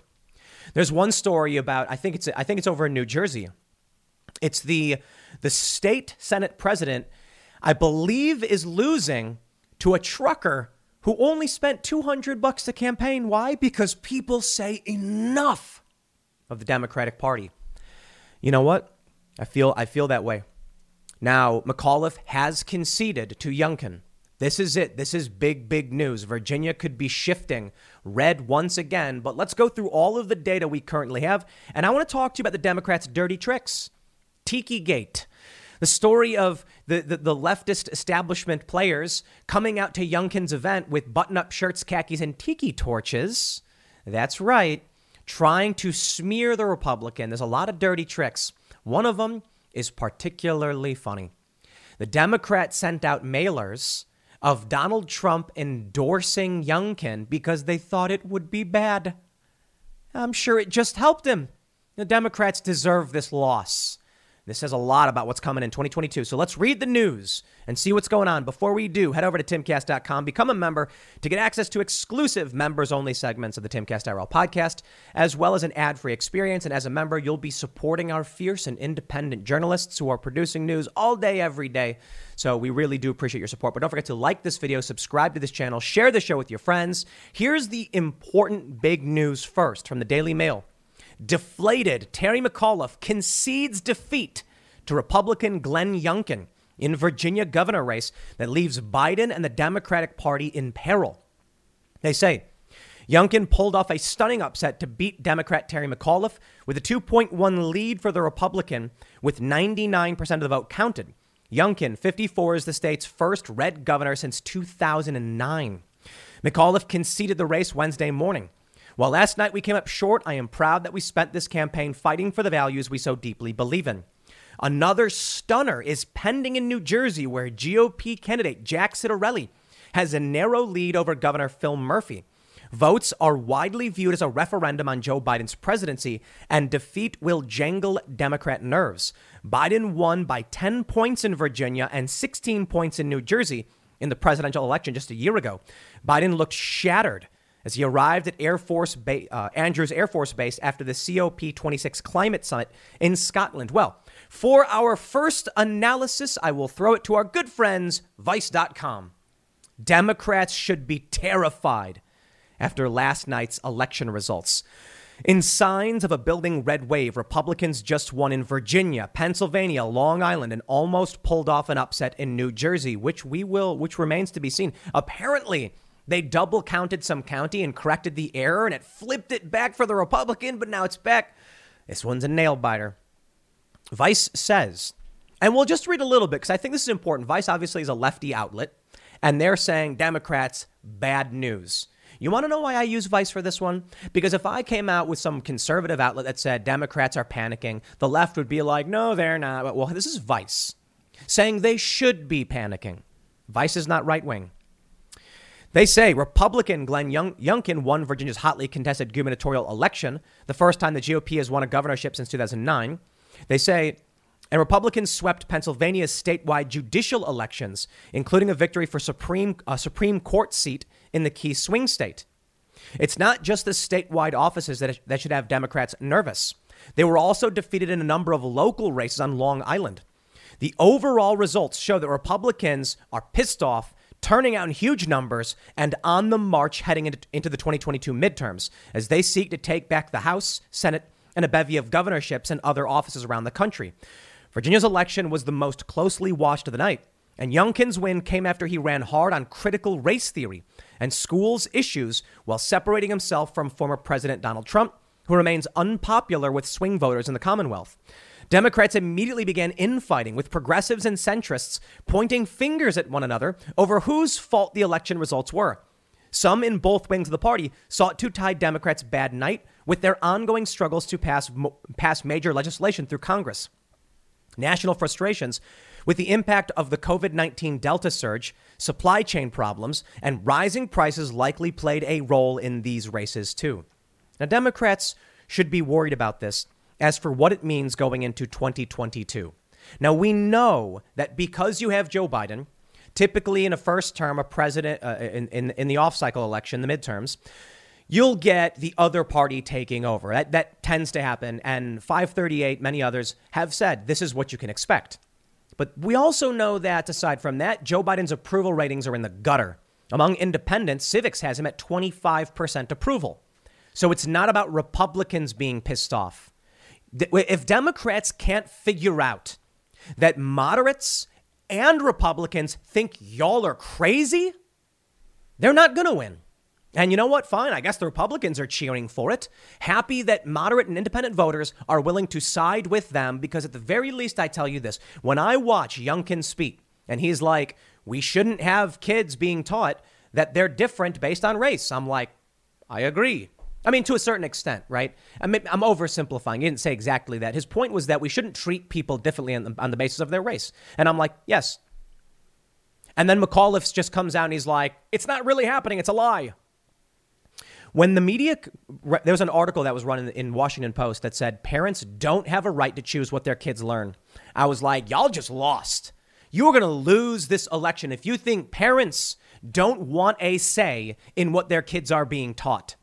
[SPEAKER 1] There's one story about I think it's I think it's over in New Jersey. It's the the state senate president I believe is losing to a trucker who only spent 200 bucks to campaign. Why? Because people say enough of the Democratic Party. You know what? I feel I feel that way. Now, McAuliffe has conceded to Youngkin. This is it. This is big, big news. Virginia could be shifting red once again. But let's go through all of the data we currently have. And I want to talk to you about the Democrats' dirty tricks. Tiki Gate. The story of the, the, the, leftist establishment players coming out to Youngkin's event with button up shirts, khakis, and tiki torches. That's right, trying to smear the Republican. There's a lot of dirty tricks. One of them is particularly funny. The Democrats sent out mailers of Donald Trump endorsing Youngkin because they thought it would be bad. I'm sure it just helped him. The Democrats deserve this loss. This says a lot about what's coming in 2022. So let's read the news and see what's going on. Before we do, head over to timcast.com, become a member to get access to exclusive members only segments of the Timcast IRL podcast, as well as an ad free experience. And as a member, you'll be supporting our fierce and independent journalists who are producing news all day, every day. So we really do appreciate your support. But don't forget to like this video, subscribe to this channel, share the show with your friends. Here's the important big news first from the Daily Mail. Deflated, Terry McAuliffe concedes defeat to Republican Glenn Youngkin in Virginia governor race that leaves Biden and the Democratic Party in peril. They say Youngkin pulled off a stunning upset to beat Democrat Terry McAuliffe with a 2.1 lead for the Republican with 99% of the vote counted. Youngkin, 54, is the state's first red governor since 2009. McAuliffe conceded the race Wednesday morning. While last night we came up short, I am proud that we spent this campaign fighting for the values we so deeply believe in. Another stunner is pending in New Jersey, where GOP candidate Jack Ciattarelli has a narrow lead over Governor Phil Murphy. Votes are widely viewed as a referendum on Joe Biden's presidency, and defeat will jangle Democrat nerves. Biden won by 10 points in Virginia and 16 points in New Jersey in the presidential election just a year ago. Biden looked shattered as he arrived at Air Force ba- uh, Andrews Air Force Base after the COP26 climate summit in Scotland. Well, for our first analysis, I will throw it to our good friends, Vice.com. Democrats should be terrified after last night's election results. In signs of a building red wave, Republicans just won in Virginia, Pennsylvania, Long Island, and almost pulled off an upset in New Jersey, which we will, which remains to be seen. Apparently, they double counted some county and corrected the error, and it flipped it back for the Republican, but now it's back. This one's a nail biter. Vice says, and we'll just read a little bit because I think this is important. Vice obviously is a lefty outlet, and they're saying Democrats, bad news. You want to know why I use Vice for this one? Because if I came out with some conservative outlet that said Democrats are panicking, the left would be like, no, they're not. Well, this is Vice saying they should be panicking. Vice is not right wing. They say Republican Glenn Young- Youngkin won Virginia's hotly contested gubernatorial election, the first time the GOP has won a governorship since 2009. They say, and Republicans swept Pennsylvania's statewide judicial elections, including a victory for Supreme, a Supreme Court seat in the key swing state. It's not just the statewide offices that, that should have Democrats nervous. They were also defeated in a number of local races on Long Island. The overall results show that Republicans are pissed off turning out in huge numbers and on the march heading into, the 2022 midterms as they seek to take back the House, Senate, and a bevy of governorships and other offices around the country. Virginia's election was the most closely watched of the night, and Youngkin's win came after he ran hard on critical race theory and schools issues while separating himself from former President Donald Trump, who remains unpopular with swing voters in the Commonwealth. Democrats immediately began infighting with progressives and centrists, pointing fingers at one another over whose fault the election results were. Some in both wings of the party sought to tie Democrats' bad night with their ongoing struggles to pass, pass major legislation through Congress. National frustrations with the impact of the COVID 19 Delta surge, supply chain problems, and rising prices likely played a role in these races, too. Now, Democrats should be worried about this as for what it means going into 2022. Now, we know that because you have Joe Biden, typically in a first term, a president uh, in, in, in the off cycle election, the midterms, you'll get the other party taking over. That, that tends to happen. And 538, many others have said this is what you can expect. But we also know that aside from that, Joe Biden's approval ratings are in the gutter. Among independents, Civiqs has him at 25% approval. So it's not about Republicans being pissed off. If Democrats can't figure out that moderates and Republicans think y'all are crazy, they're not going to win. And you know what? Fine. I guess the Republicans are cheering for it. Happy that moderate and independent voters are willing to side with them because, at the very least, I tell you this when I watch Youngkin speak and he's like, we shouldn't have kids being taught that they're different based on race, I'm like, I agree. I mean, to a certain extent, right? I mean, I'm oversimplifying. He didn't say exactly that. His point was that we shouldn't treat people differently on the, on the basis of their race. And I'm like, yes. And then McAuliffe just comes out and he's like, it's not really happening. It's a lie. When the media, there was an article that was run in, in Washington Post that said parents don't have a right to choose what their kids learn. I was like, y'all just lost. You are going to lose this election if you think parents don't want a say in what their kids are being taught.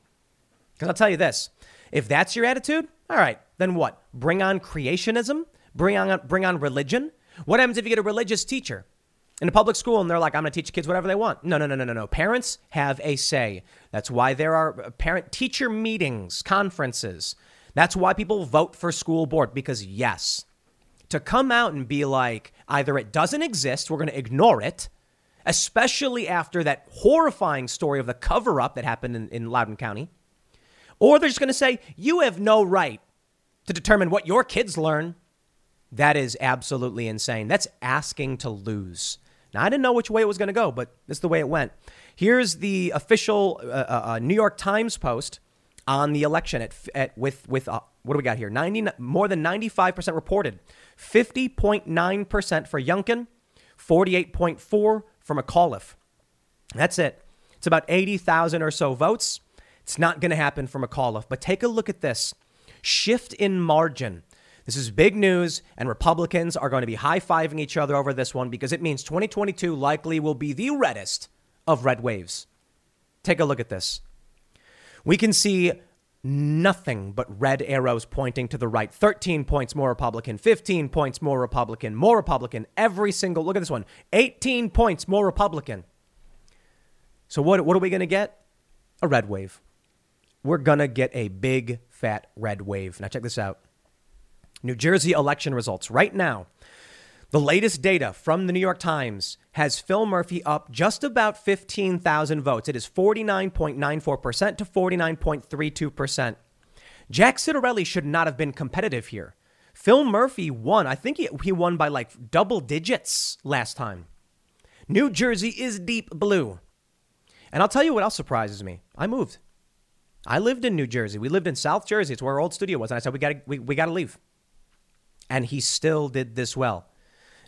[SPEAKER 1] Because I'll tell you this if that's your attitude, all right, then what? Bring on creationism? Bring on, bring on religion? What happens if you get a religious teacher in a public school and they're like, I'm going to teach kids whatever they want? No, no, no, no, no, no. Parents have a say. That's why there are uh, parent teacher meetings, conferences. That's why people vote for school board because, yes, to come out and be like, either it doesn't exist, we're going to ignore it, especially after that horrifying story of the cover up that happened in, in Loudoun County or they're just going to say, you have no right to determine what your kids learn. That is absolutely insane. That's asking to lose. Now, I didn't know which way it was going to go, but this is the way it went. Here's the official uh, uh, uh New York Times post on the election at, at with with uh, what do we got here? 90 more than 95% reported. 50.9% for Youngkin, 48.4 for McAuliffe. That's it. It's about 80,000 or so votes. It's not going to happen for McAuliffe. But take a look at this shift in margin. This is big news, and Republicans are going to be high fiving each other over this one because it means 2022 likely will be the reddest of red waves. Take a look at this. We can see nothing but red arrows pointing to the right. 13 points more Republican, 15 points more Republican, more Republican, every single look at this one. 18 points more Republican. So what what are we going to get? A red wave we're going to get a big fat red wave. Now, check this out New Jersey election results right now. The latest data from the New York Times has Phil Murphy up just about 15,000 votes. It is 49.94% to 49.32%. Jack Ciattarelli should not have been competitive here. Phil Murphy won. I think he, he won by like double digits last time. New Jersey is deep blue. And I'll tell you what else surprises me. I moved. I lived in New Jersey. We lived in South Jersey. It's where our old studio was. And I said, we got we, we got to leave. And he still did this well.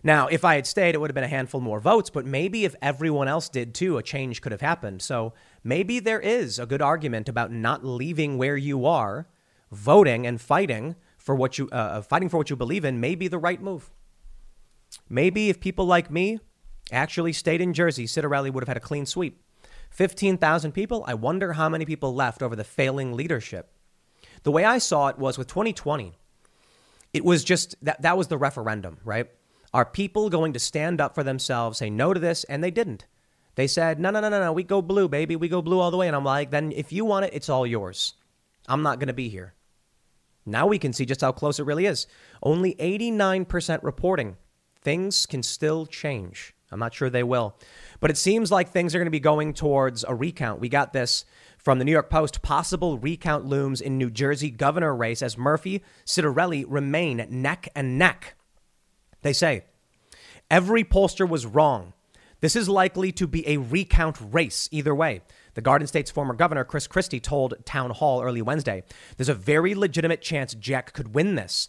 [SPEAKER 1] Now, if I had stayed, it would have been a handful more votes, but maybe if everyone else did too, a change could have happened. So maybe there is a good argument about not leaving where you are, voting and fighting for what you, uh, uh fighting for what you believe in may be the right move. Maybe if people like me actually stayed in Jersey, Ciattarelli would have had a clean sweep. 15,000 people. I wonder how many people left over the failing leadership. The way I saw it was with 2020, it was just that that was the referendum, right? Are people going to stand up for themselves, say no to this? And they didn't. They said, no, no, no, no, no, we go blue, baby. We go blue all the way. And I'm like, then if you want it, it's all yours. I'm not going to be here. Now we can see just how close it really is. Only 89% reporting. Things can still change. I'm not sure they will. But it seems like things are going to be going towards a recount. We got this From the New York Post, possible recount looms in New Jersey governor race as Murphy, Ciattarelli remain neck and neck. They say, every pollster was wrong. This is likely to be a recount race either way. The Garden State's former governor, Chris Christie, told Town Hall early Wednesday there's a very legitimate chance Jack could win this.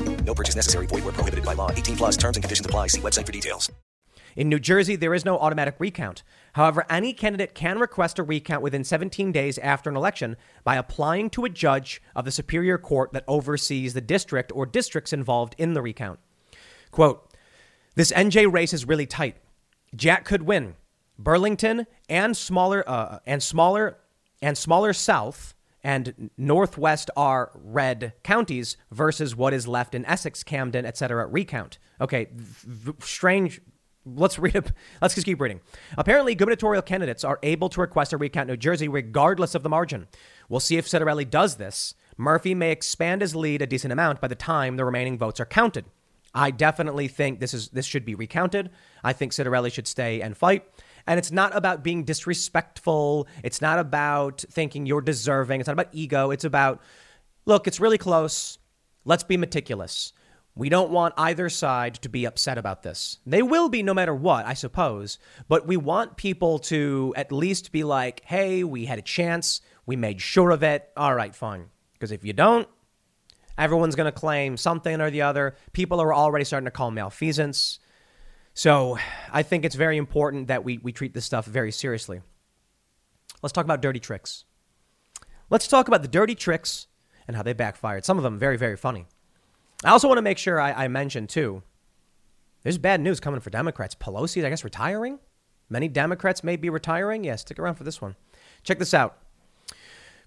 [SPEAKER 3] No purchase necessary. Void where prohibited by law. 18 plus terms and conditions apply. See website for details.
[SPEAKER 1] In New Jersey, there is no automatic recount. However, any candidate can request a recount within 17 days after an election by applying to a judge of the Superior Court that oversees the district or districts involved in the recount. Quote, this NJ race is really tight. Jack could win. Burlington and smaller uh, and smaller and smaller South and Northwest are red counties versus what is left in Essex, Camden, etc. Recount. Okay, v- strange. Let's read it. (laughs) Let's just keep reading. Apparently, gubernatorial candidates are able to request a recount in New Jersey regardless of the margin. We'll see if Ciattarelli does this. Murphy may expand his lead a decent amount by the time the remaining votes are counted. I definitely think this is this should be recounted. I think Ciattarelli should stay and fight. And it's not about being disrespectful. It's not about thinking you're deserving. It's not about ego. It's about, look, it's really close. Let's be meticulous. We don't want either side to be upset about this. They will be no matter what, I suppose. But we want people to at least be like, hey, we had a chance. We made sure of it. All right, fine. Because if you don't, everyone's going to claim something or the other. People are already starting to call malfeasance. So I think it's very important that we, we treat this stuff very seriously. Let's talk about dirty tricks. Let's talk about the dirty tricks and how they backfired. Some of them very, very funny. I also want to make sure I, I mention, too, there's bad news coming for Democrats. Pelosi, I guess, retiring? Many Democrats may be retiring. Yeah, stick around for this one. Check this out.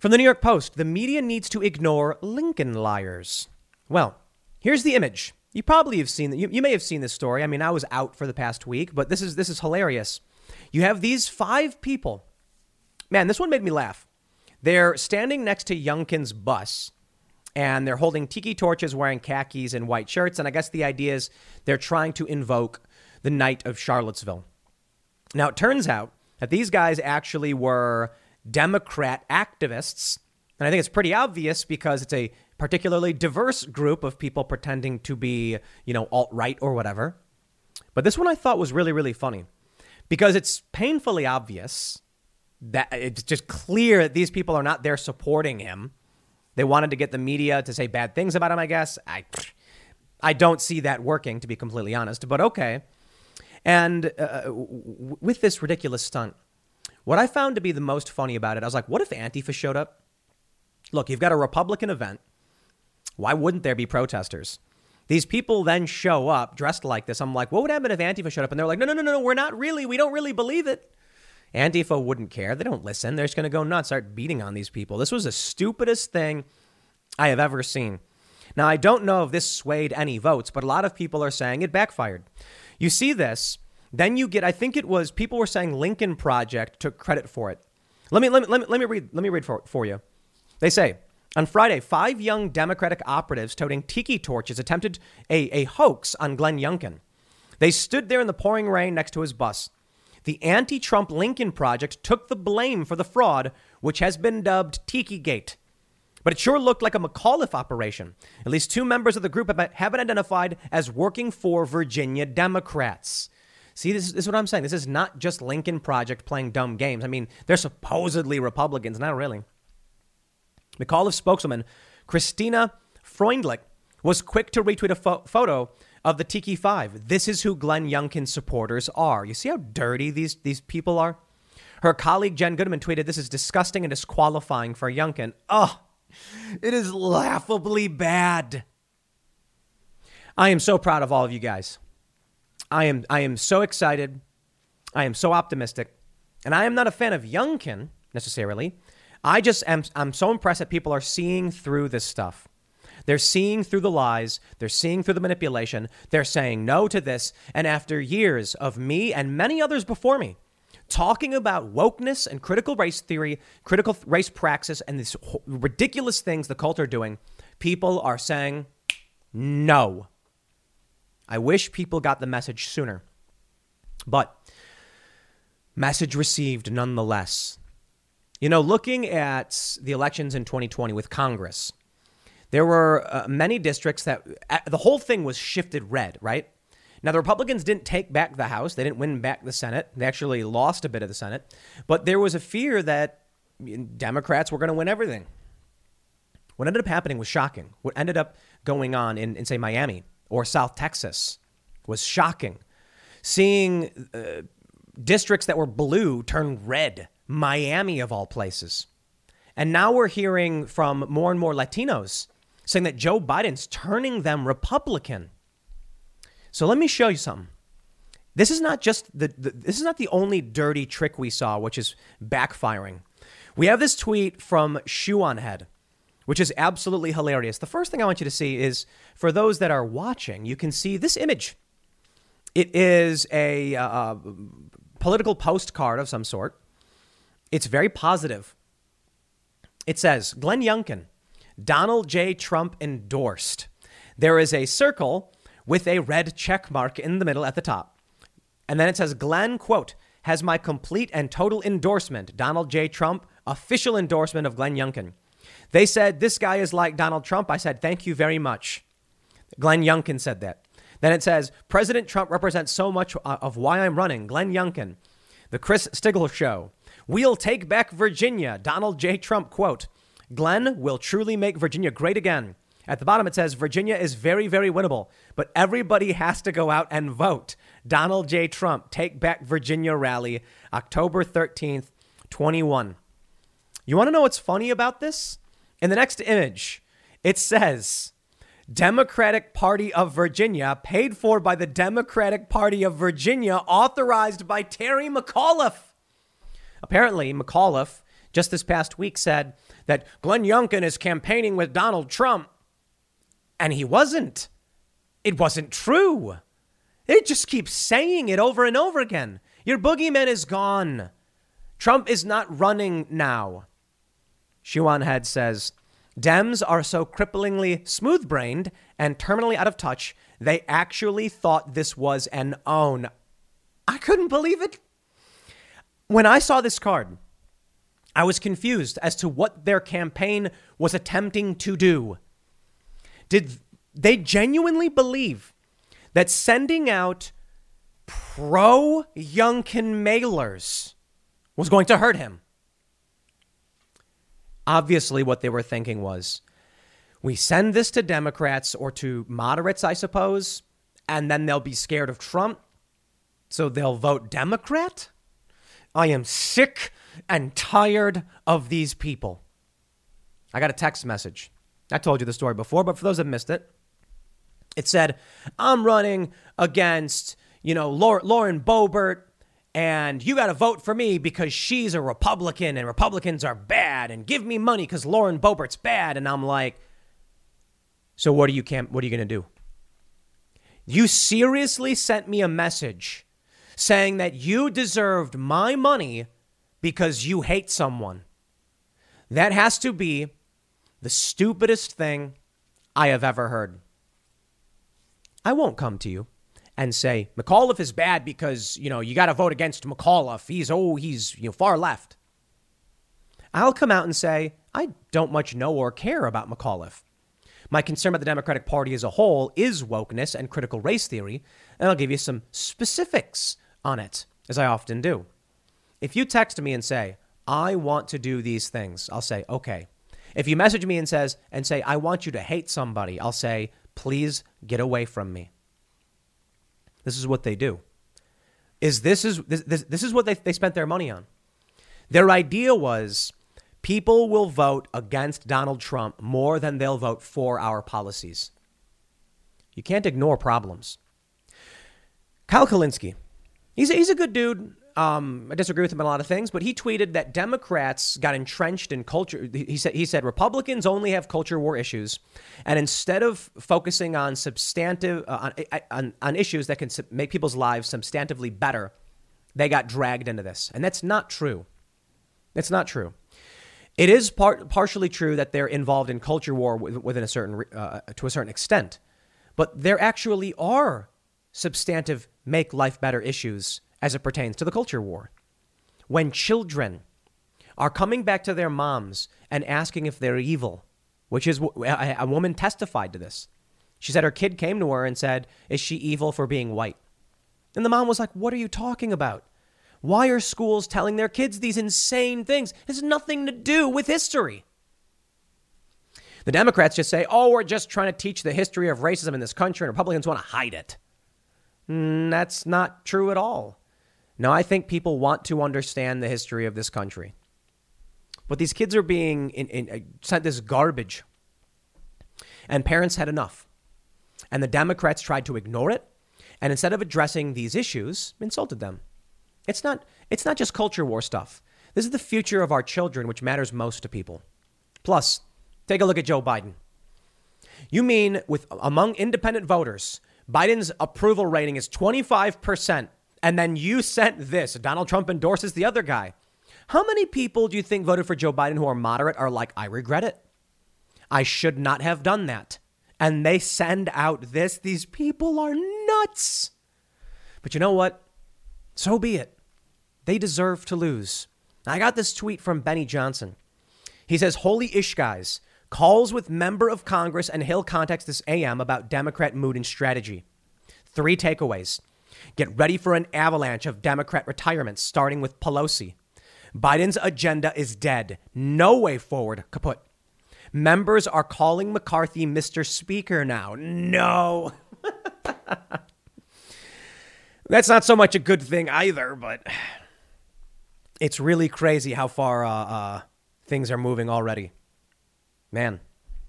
[SPEAKER 1] From the New York Post, the media needs to ignore Lincoln liars. Well, here's the image. You probably have seen you, you may have seen this story. I mean, I was out for the past week, but this is this is hilarious. You have these five people. Man, this one made me laugh. They're standing next to Youngkin's bus and they're holding tiki torches wearing khakis and white shirts and I guess the idea is they're trying to invoke the night of Charlottesville. Now, it turns out that these guys actually were Democrat activists. And I think it's pretty obvious because it's a particularly diverse group of people pretending to be, you know, alt right or whatever. But this one I thought was really, really funny because it's painfully obvious that it's just clear that these people are not there supporting him. They wanted to get the media to say bad things about him, I guess. I, I don't see that working, to be completely honest, but okay. And uh, with this ridiculous stunt, what I found to be the most funny about it, I was like, what if Antifa showed up? Look, you've got a Republican event. Why wouldn't there be protesters? These people then show up dressed like this. I'm like, what would happen if Antifa showed up? And they're like, no, no, no, no, we're not really. We don't really believe it. Antifa wouldn't care. They don't listen. They're just going to go nuts, start beating on these people. This was the stupidest thing I have ever seen. Now, I don't know if this swayed any votes, but a lot of people are saying it backfired. You see this, then you get, I think it was, people were saying Lincoln Project took credit for it. Let me, let me, let me, let me read, let me read for, for you. They say, on Friday, five young Democratic operatives toting tiki torches attempted a, a hoax on Glenn Youngkin. They stood there in the pouring rain next to his bus. The anti Trump Lincoln Project took the blame for the fraud, which has been dubbed Tiki Gate. But it sure looked like a McAuliffe operation. At least two members of the group have been identified as working for Virginia Democrats. See, this is, this is what I'm saying. This is not just Lincoln Project playing dumb games. I mean, they're supposedly Republicans, not really. McAuliffe spokeswoman Christina Freundlich was quick to retweet a fo- photo of the Tiki Five. This is who Glenn Youngkin's supporters are. You see how dirty these, these people are? Her colleague Jen Goodman tweeted, This is disgusting and disqualifying for Youngkin. Oh, it is laughably bad. I am so proud of all of you guys. I am I am so excited. I am so optimistic. And I am not a fan of Youngkin necessarily. I just am I'm so impressed that people are seeing through this stuff. They're seeing through the lies, they're seeing through the manipulation, they're saying no to this. And after years of me and many others before me talking about wokeness and critical race theory, critical race praxis, and these ridiculous things the cult are doing, people are saying no. I wish people got the message sooner. But message received nonetheless. You know, looking at the elections in 2020 with Congress, there were uh, many districts that uh, the whole thing was shifted red, right? Now, the Republicans didn't take back the House. They didn't win back the Senate. They actually lost a bit of the Senate. But there was a fear that Democrats were going to win everything. What ended up happening was shocking. What ended up going on in, in say, Miami or South Texas was shocking. Seeing uh, districts that were blue turn red, Miami of all places. And now we're hearing from more and more Latinos saying that Joe Biden's turning them Republican. So let me show you something. This is not just the, the, this is not the only dirty trick we saw, which is backfiring. We have this tweet from Shoe on Head, which is absolutely hilarious. The first thing I want you to see is for those that are watching, you can see this image. It is a uh, uh political postcard of some sort. It's very positive. It says Glenn Youngkin, Donald J. Trump endorsed. There is a circle with a red check mark in the middle at the top. And then it says Glenn, quote, has my complete and total endorsement. Donald J. Trump, official endorsement of Glenn Youngkin. They said, This guy is like Donald Trump. I said, Thank you very much. Glenn Youngkin said that. Then it says, President Trump represents so much uh, of why I'm running. Glenn Youngkin. The Chris Stigall Show. We'll take back Virginia. Donald J. Trump quote. Glenn will truly make Virginia great again. At the bottom, it says Virginia is very, very winnable, but everybody has to go out and vote. Donald J. Trump, Take Back Virginia rally, October 13th, 21. You want to know what's funny about this? In the next image, it says Democratic Party of Virginia, paid for by the Democratic Party of Virginia, authorized by Terry McAuliffe. Apparently, McAuliffe just this past week said that Glenn Youngkin is campaigning with Donald Trump and he wasn't. It wasn't true. They just keep saying it over and over again. Your boogeyman is gone. Trump is not running now. Shoe on Head says Dems are so cripplingly smooth brained and terminally out of touch, they actually thought this was an own. I couldn't believe it. When I saw this card, I was confused as to what their campaign was attempting to do. Did they genuinely believe that sending out pro Youngkin mailers was going to hurt him? Obviously, what they were thinking was we send this to Democrats or to moderates, I suppose, and then they'll be scared of Trump, so they'll vote Democrat? I am sick and tired of these people. I got a text message I told you the story before, but for those that missed it, it said, I'm running against, you know, Lauren Boebert, and you got to vote for me because she's a Republican and Republicans are bad, and give me money because Lauren Boebert's bad. And I'm like, so what are you? What are you going to do? You seriously sent me a message saying that you deserved my money because you hate someone. That has to be the stupidest thing I have ever heard. I won't come to you and say McAuliffe is bad because, you know, you got to vote against McAuliffe. He's oh, he's, you know, far left. I'll come out and say, I don't much know or care about McAuliffe. My concern about the Democratic Party as a whole is wokeness and critical race theory, and I'll give you some specifics on it, as I often do. If you text me and say, I want to do these things, I'll say, okay, if you message me and says and say I want you to hate somebody, I'll say please get away from me. This is what they do. Is this is this this, this is what they they spent their money on. Their idea was people will vote against Donald Trump more than they'll vote for our policies. You can't ignore problems. Kyle Kulinski, he's a, he's a good dude. Um, I disagree with him on a lot of things, but he tweeted that Democrats got entrenched in culture. He said he said Republicans only have culture war issues, and instead of focusing on substantive uh, on, on on issues that can make people's lives substantively better, they got dragged into this, and that's not true. That's not true. It is part, partially true that they're involved in culture war within a certain uh, to a certain extent, but there actually are substantive make life better issues as it pertains to the culture war. When children are coming back to their moms and asking if they're evil, which is a woman testified to this. She said her kid came to her and said, "Is she evil for being white?" And the mom was like, "What are you talking about?" Why are schools telling their kids these insane things? It has nothing to do with history. The Democrats just say, oh, we're just trying to teach the history of racism in this country, and Republicans want to hide it. Mm, that's not true at all. Now, I think people want to understand the history of this country. But these kids are being in, in, uh, sent this garbage. And parents had enough. And the Democrats tried to ignore it. And instead of addressing these issues, insulted them. It's not, it's not just culture war stuff. This is the future of our children, which matters most to people. Plus, take a look at Joe Biden. You mean with among independent voters, Biden's approval rating is 25%, and then you sent this. Donald Trump endorses the other guy. How many people do you think voted for Joe Biden who are moderate are like, I regret it? I should not have done that. And they send out this. These people are nuts. But you know what? So be it. They deserve to lose. I got this tweet from Benny Johnson. He says, Holy ish, guys. Calls with member of Congress and Hill contacts this AM about Democrat mood and strategy. Three takeaways. Get ready for an avalanche of Democrat retirements, starting with Pelosi. Biden's agenda is dead. No way forward, kaput. Members are calling McCarthy Mr. Speaker now. No. (laughs) That's not so much a good thing either, but it's really crazy how far uh, uh, things are moving already. Man,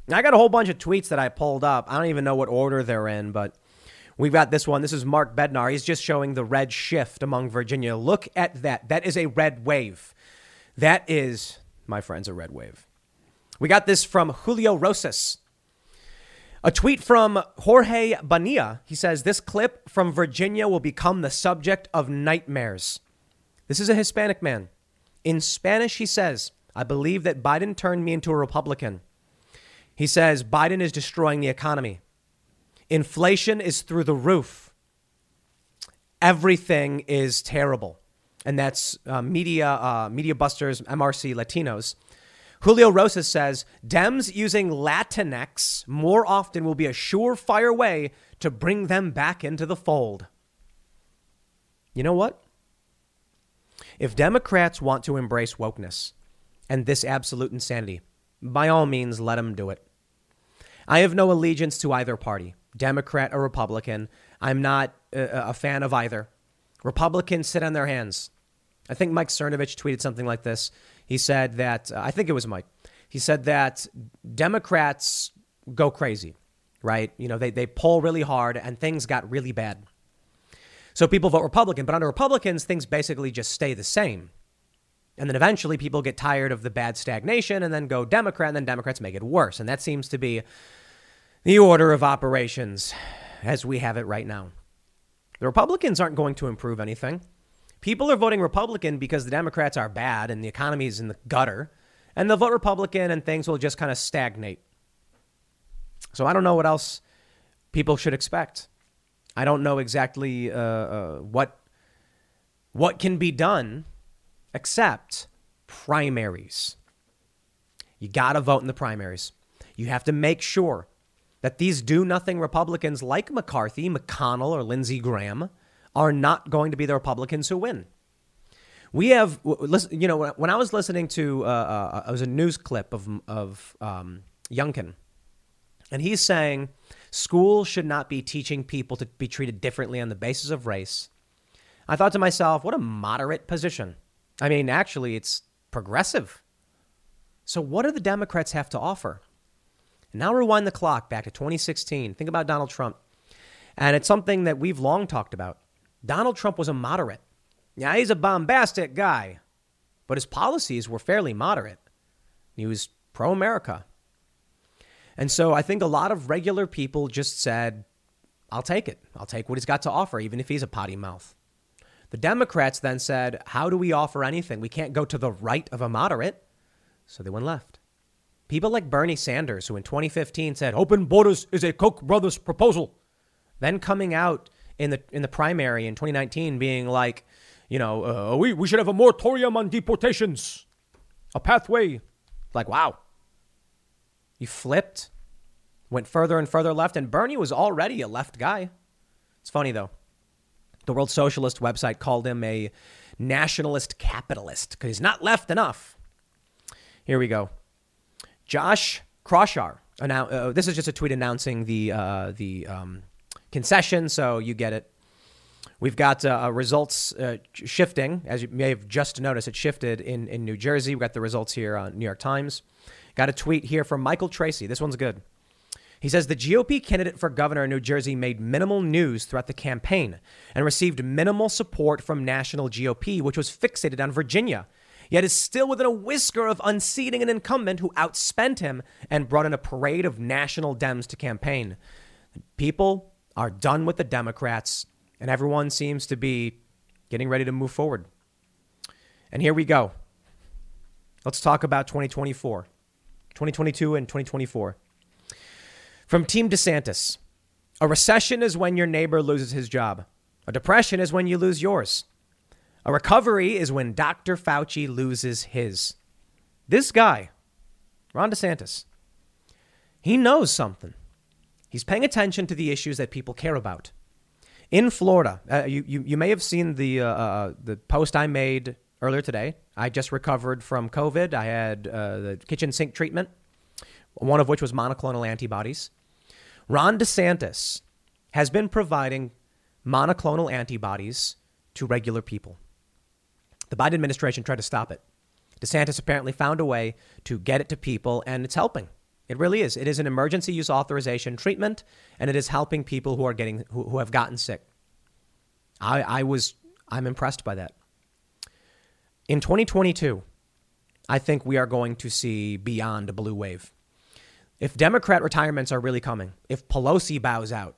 [SPEAKER 1] I got a whole bunch of tweets that I pulled up. I don't even know what order they're in, but we've got this one. This is Mark Bednar. He's just showing the red shift among Virginia. Look at that. That is a red wave. That is, my friends, a red wave. We got this from Julio Rosas. A tweet from Jorge Bonilla. He says, This clip from Virginia will become the subject of nightmares. This is a Hispanic man. In Spanish, he says, I believe that Biden turned me into a Republican. He says, Biden is destroying the economy. Inflation is through the roof. Everything is terrible. And that's uh, media, uh, media busters, MRC Latinos. Julio Rosas says Dems using Latinx more often will be a surefire way to bring them back into the fold. You know what? If Democrats want to embrace wokeness and this absolute insanity, by all means, let them do it. I have no allegiance to either party, Democrat or Republican. I'm not a, a fan of either. Republicans sit on their hands. I think Mike Cernovich tweeted something like this. He said that, uh, I think it was Mike, he said that Democrats go crazy, right? You know, they, they pull really hard and things got really bad. So people vote Republican, but under Republicans, things basically just stay the same. And then eventually people get tired of the bad stagnation and then go Democrat, and then Democrats make it worse. And that seems to be the order of operations as we have it right now. The Republicans aren't going to improve anything. People are voting Republican because the Democrats are bad and the economy is in the gutter, and they'll vote Republican and things will just kind of stagnate. So I don't know what else people should expect. I don't know exactly uh, uh, what what can be done except primaries. You got to vote in the primaries. You have to make sure that these do nothing Republicans like McCarthy, McConnell, or Lindsey Graham are not going to be the Republicans who win. We have, you know, when I was listening to, uh, uh, it was a news clip of of um, Youngkin, and he's saying schools should not be teaching people to be treated differently on the basis of race. I thought to myself, what a moderate position. I mean, actually, it's progressive. So, what do the Democrats have to offer? Now rewind the clock back to 2016. Think about Donald Trump. And it's something that we've long talked about. Donald Trump was a moderate. Yeah, he's a bombastic guy, but his policies were fairly moderate. He was pro America. And so I think a lot of regular people just said, I'll take it. I'll take what he's got to offer, even if he's a potty mouth. The Democrats then said, How do we offer anything? We can't go to the right of a moderate. So they went left. People like Bernie Sanders, who in 2015 said, Open borders is a Koch brothers proposal. Then coming out in the, in the primary in 2019 being like, you know, uh, we, we should have a moratorium on deportations, a pathway. Like, wow. You flipped, went further and further left, and Bernie was already a left guy. It's funny, though. The World Socialist website called him a nationalist capitalist because he's not left enough. Here we go. Josh Kraushaar. Annou- uh, this is just a tweet announcing the uh, the um, concession, so you get it. We've got uh, results uh, shifting, as you may have just noticed. It shifted in, in New Jersey. We've got the results here on New York Times. Got a tweet here from Michael Tracey. This one's good. He says the GOP candidate for governor in New Jersey made minimal news throughout the campaign and received minimal support from national GOP, which was fixated on Virginia, yet is still within a whisker of unseating an incumbent who outspent him and brought in a parade of national Dems to campaign. People are done with the Democrats, and everyone seems to be getting ready to move forward. And here we go. Let's talk about 2024, 2022, and 2024. From Team DeSantis A recession is when your neighbor loses his job, a depression is when you lose yours. A recovery is when Dr. Fauci loses his. This guy, Ron DeSantis, he knows something. He's paying attention to the issues that people care about. In Florida, uh, you, you, you may have seen the, uh, uh, the post I made earlier today. I just recovered from COVID. I had uh, the kitchen sink treatment, one of which was monoclonal antibodies. Ron DeSantis has been providing monoclonal antibodies to regular people. The Biden administration tried to stop it. DeSantis apparently found a way to get it to people, and it's helping. It really is. It is an emergency use authorization treatment, and it is helping people who are getting who, who have gotten sick. I, I was I'm impressed by that. In 2022, I think we are going to see beyond a blue wave. If Democrat retirements are really coming, if Pelosi bows out,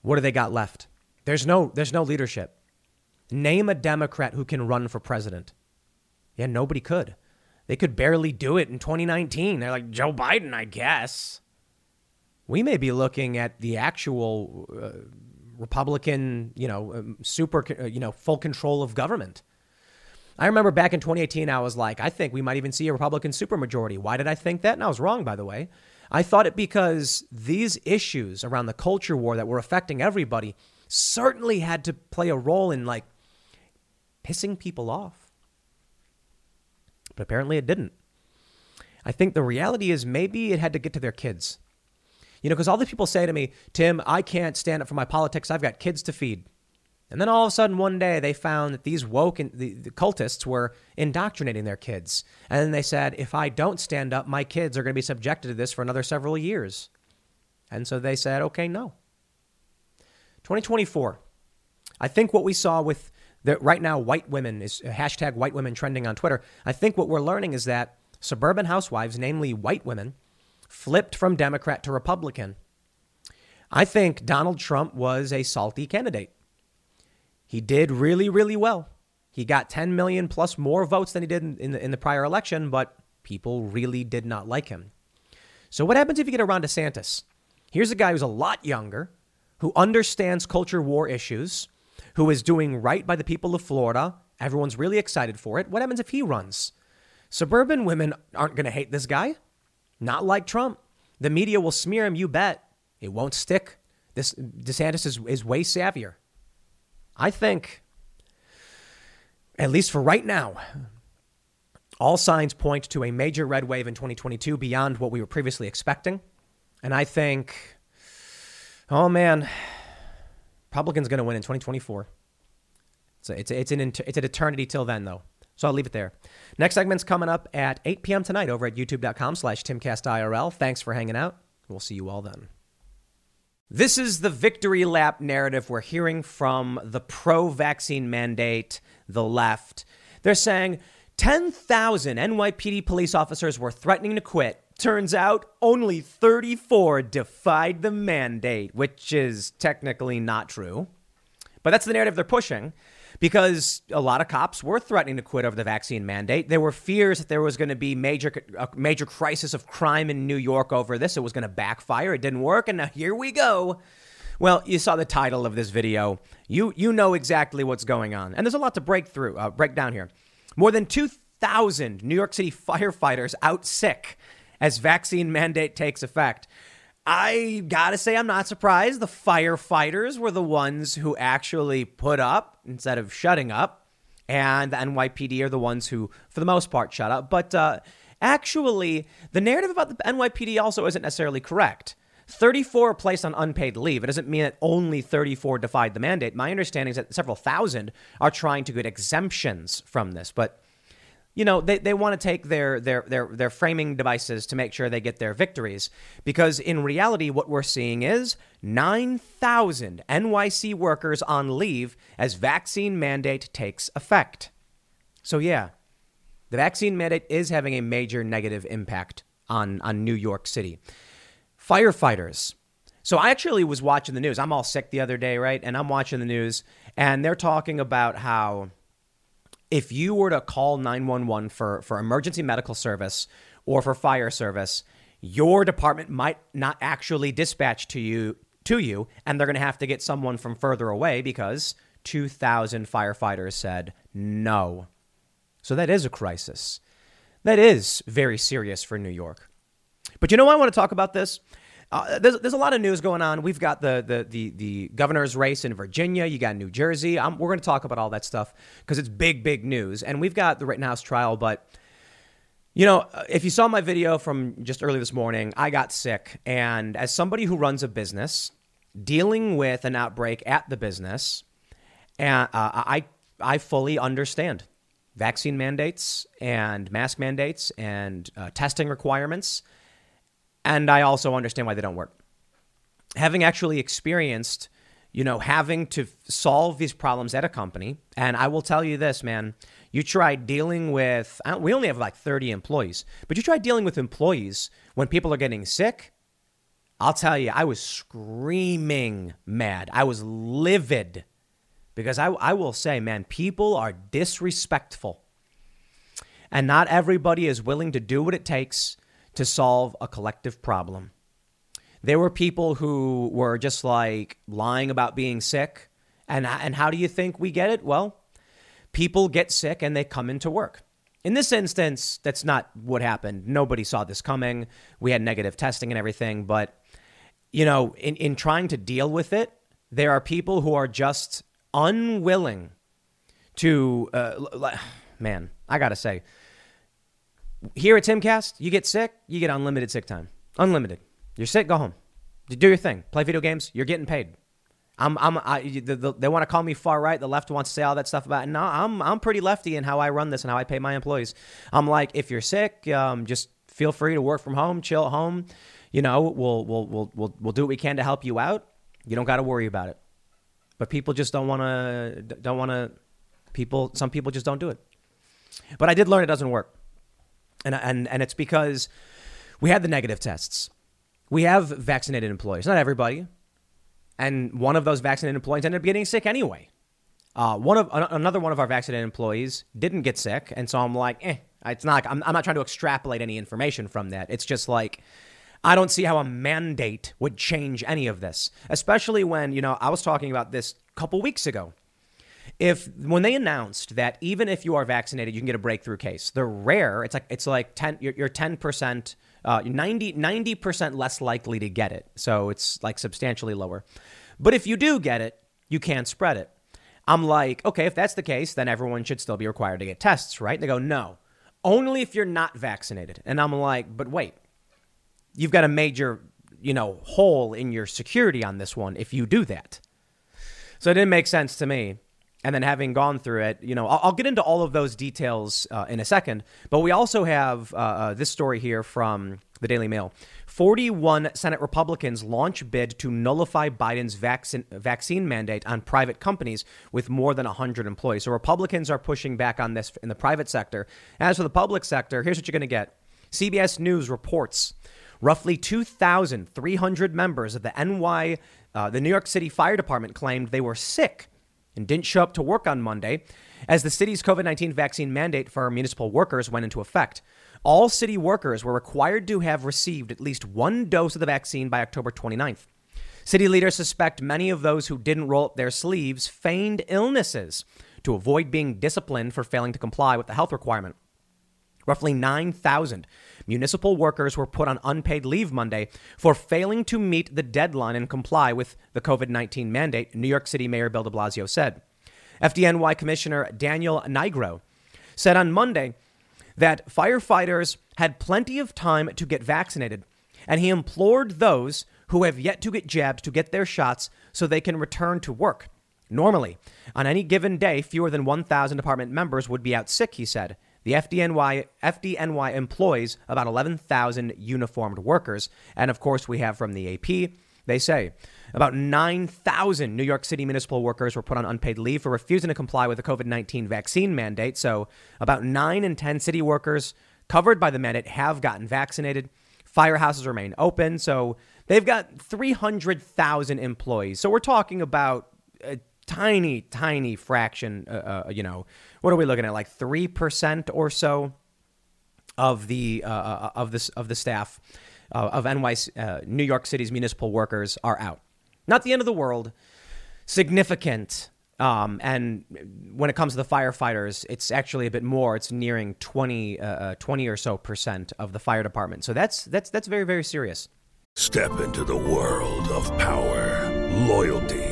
[SPEAKER 1] what do they got left? There's no there's no leadership. Name a Democrat who can run for president. Yeah, nobody could. They could barely do it in 2019. They're like Joe Biden, I guess. We may be looking at the actual uh, Republican, you know, um, super, uh, you know, full control of government. I remember back in 2018, I was like, I think we might even see a Republican supermajority. Why did I think that? And I was wrong, by the way. I thought it because these issues around the culture war that were affecting everybody certainly had to play a role in like pissing people off. But apparently it didn't. I think the reality is maybe it had to get to their kids. You know, because all these people say to me, Tim, I can't stand up for my politics. I've got kids to feed. And then all of a sudden, one day, they found that these woke and the, the cultists were indoctrinating their kids. And then they said, if I don't stand up, my kids are going to be subjected to this for another several years. And so they said, okay, no. 2024. I think what we saw with the, right now, white women is hashtag white women trending on Twitter. I think what we're learning is that suburban housewives, namely white women, flipped from Democrat to Republican. I think Donald Trump was a salty candidate. He did really, really well. He got 10 million plus more votes than he did in, in, the, in the prior election, but people really did not like him. So, what happens if you get a Ron DeSantis? Here's a guy who's a lot younger, who understands culture war issues, who is doing right by the people of Florida. Everyone's really excited for it. What happens if he runs? Suburban women aren't going to hate this guy. Not like Trump. The media will smear him, you bet. It won't stick. This DeSantis is, is way savvier. I think, at least for right now, all signs point to a major red wave in 2022 beyond what we were previously expecting. And I think, oh man, Republicans going to win in 2024. So it's, a, it's, an, it's an eternity till then, though. So I'll leave it there. Next segment's coming up at 8 p.m. tonight over at youtube.com slash timcastirl. Thanks for hanging out. We'll see you all then. This is the victory lap narrative we're hearing from the pro vaccine mandate, the left. They're saying 10,000 NYPD police officers were threatening to quit. Turns out only 34 defied the mandate, which is technically not true. But that's the narrative they're pushing because a lot of cops were threatening to quit over the vaccine mandate. There were fears that there was going to be major a major crisis of crime in New York over this. It was going to backfire. It didn't work, and now here we go. Well, you saw the title of this video. You you know exactly what's going on, and there's a lot to break through, uh, break down here. More than two thousand New York City firefighters out sick as vaccine mandate takes effect. I gotta say, I'm not surprised. The firefighters were the ones who actually put up instead of shutting up, and the NYPD are the ones who, for the most part, shut up. But uh, actually, the narrative about the NYPD also isn't necessarily correct. 34 placed on unpaid leave. It doesn't mean that only 34 defied the mandate. My understanding is that several thousand are trying to get exemptions from this, but you know, they, they want to take their, their, their, their framing devices to make sure they get their victories. Because in reality, what we're seeing is 9,000 NYC workers on leave as vaccine mandate takes effect. So, yeah, the vaccine mandate is having a major negative impact on, on New York City. Firefighters. So, I actually was watching the news. I'm all sick the other day, right? And I'm watching the news, and they're talking about how if you were to call 911 for, for emergency medical service or for fire service, your department might not actually dispatch to you to you, and they're going to have to get someone from further away because 2,000 firefighters said no. So that is a crisis. That is very serious for New York. But you know why I want to talk about this? Uh, there's, there's a lot of news going on. We've got the, the, the, the governor's race in Virginia. You got New Jersey. we're going to talk about all that stuff because it's big, big news. And we've got the Rittenhouse trial. But, you know, uh, if you saw my video from just early this morning, I got sick. And as somebody who runs a business, dealing with an outbreak at the business, and uh, I, I fully understand vaccine mandates and mask mandates and uh, testing requirements and I also understand why they don't work. Having actually experienced, you know, having to solve these problems at a company, and I will tell you this, man, you try dealing with, uh, we only have like 30 employees, but you try dealing with employees when people are getting sick. I'll tell you, I was screaming mad. I was livid because I, I will say, man, people are disrespectful. And not everybody is willing to do what it takes to solve a collective problem. There were people who were just like lying about being sick. And, and how do you think we get it? Well, people get sick and they come into work. In this instance, that's not what happened. Nobody saw this coming. We had negative testing and everything. But, you know, in, in trying to deal with it, there are people who are just unwilling to, uh, (sighs) man, I got to say, here at Timcast, you get sick, you get unlimited sick time. Unlimited. You're sick, go home. Do your thing. Play video games. You're getting paid. I'm, I'm, I, the, the, they want to call me far right. The left wants to say all that stuff about it. No, I'm, I'm pretty lefty in how I run this and how I pay my employees. I'm like, if you're sick, um, just feel free to work from home, chill at home. You know, we'll, we'll, we'll, we'll, we'll do what we can to help you out. You don't got to worry about it. But people just don't want to, don't want to, people, some people just don't do it. But I did learn it doesn't work and and and it's because we had the negative tests. We have vaccinated employees, not everybody, and one of those vaccinated employees ended up getting sick anyway. Uh, one of another one of our vaccinated employees didn't get sick, and so I'm like, eh, it's not. I'm, I'm not trying to extrapolate any information from that. It's just like. I don't see how a mandate would change any of this, especially when, you know, I was talking about this a couple weeks ago if when they announced that even if you are vaccinated, you can get a breakthrough case, they're rare. It's like it's like ten. You're, ten percent, uh, 90 percent less likely to get it. So it's like substantially lower. But if you do get it, you can't spread it. I'm like, okay, if that's the case, then everyone should still be required to get tests, right? And they go, no, only if you're not vaccinated. And I'm like, but wait, you've got a major, you know, hole in your security on this one if you do that. So it didn't make sense to me and then having gone through it, you know, I'll, I'll get into all of those details uh, in a second. But we also have uh, uh, this story here from the Daily Mail. 41 Senate Republicans launch bid to nullify Biden's vaccine, vaccine mandate on private companies with more than 100 employees. So Republicans are pushing back on this in the private sector. As for the public sector, here's what you're going to get CBS News reports roughly 2,300 members of the NY, uh, the New York City Fire Department claimed they were sick and didn't show up to work on Monday as the city's COVID 19 vaccine mandate for municipal workers went into effect. All city workers were required to have received at least one dose of the vaccine by October 29th. City leaders suspect many of those who didn't roll up their sleeves feigned illnesses to avoid being disciplined for failing to comply with the health requirement. Roughly 9,000 municipal workers were put on unpaid leave Monday for failing to meet the deadline and comply with the COVID 19 mandate, New York City Mayor Bill de Blasio said. FDNY Commissioner Daniel Nigro said on Monday that firefighters had plenty of time to get vaccinated, and he implored those who have yet to get jabs to get their shots so they can return to work. Normally, on any given day, fewer than 1,000 department members would be out sick, he said. The FDNY, FDNY employs about 11,000 uniformed workers. And of course, we have from the AP, they say about 9,000 New York City municipal workers were put on unpaid leave for refusing to comply with the COVID 19 vaccine mandate. So, about 9 in 10 city workers covered by the mandate have gotten vaccinated. Firehouses remain open. So, they've got 300,000 employees. So, we're talking about a tiny, tiny fraction, uh, uh, you know, what are we looking at? Like 3% or so of the, uh, uh of, this, of the staff uh, of NY, uh, New York City's municipal workers are out. Not the end of the world. Significant. Um, and when it comes to the firefighters, it's actually a bit more. It's nearing 20, uh, uh 20 or so percent of the fire department. So that's that's that's very very serious.
[SPEAKER 4] Step into the world of power, loyalty,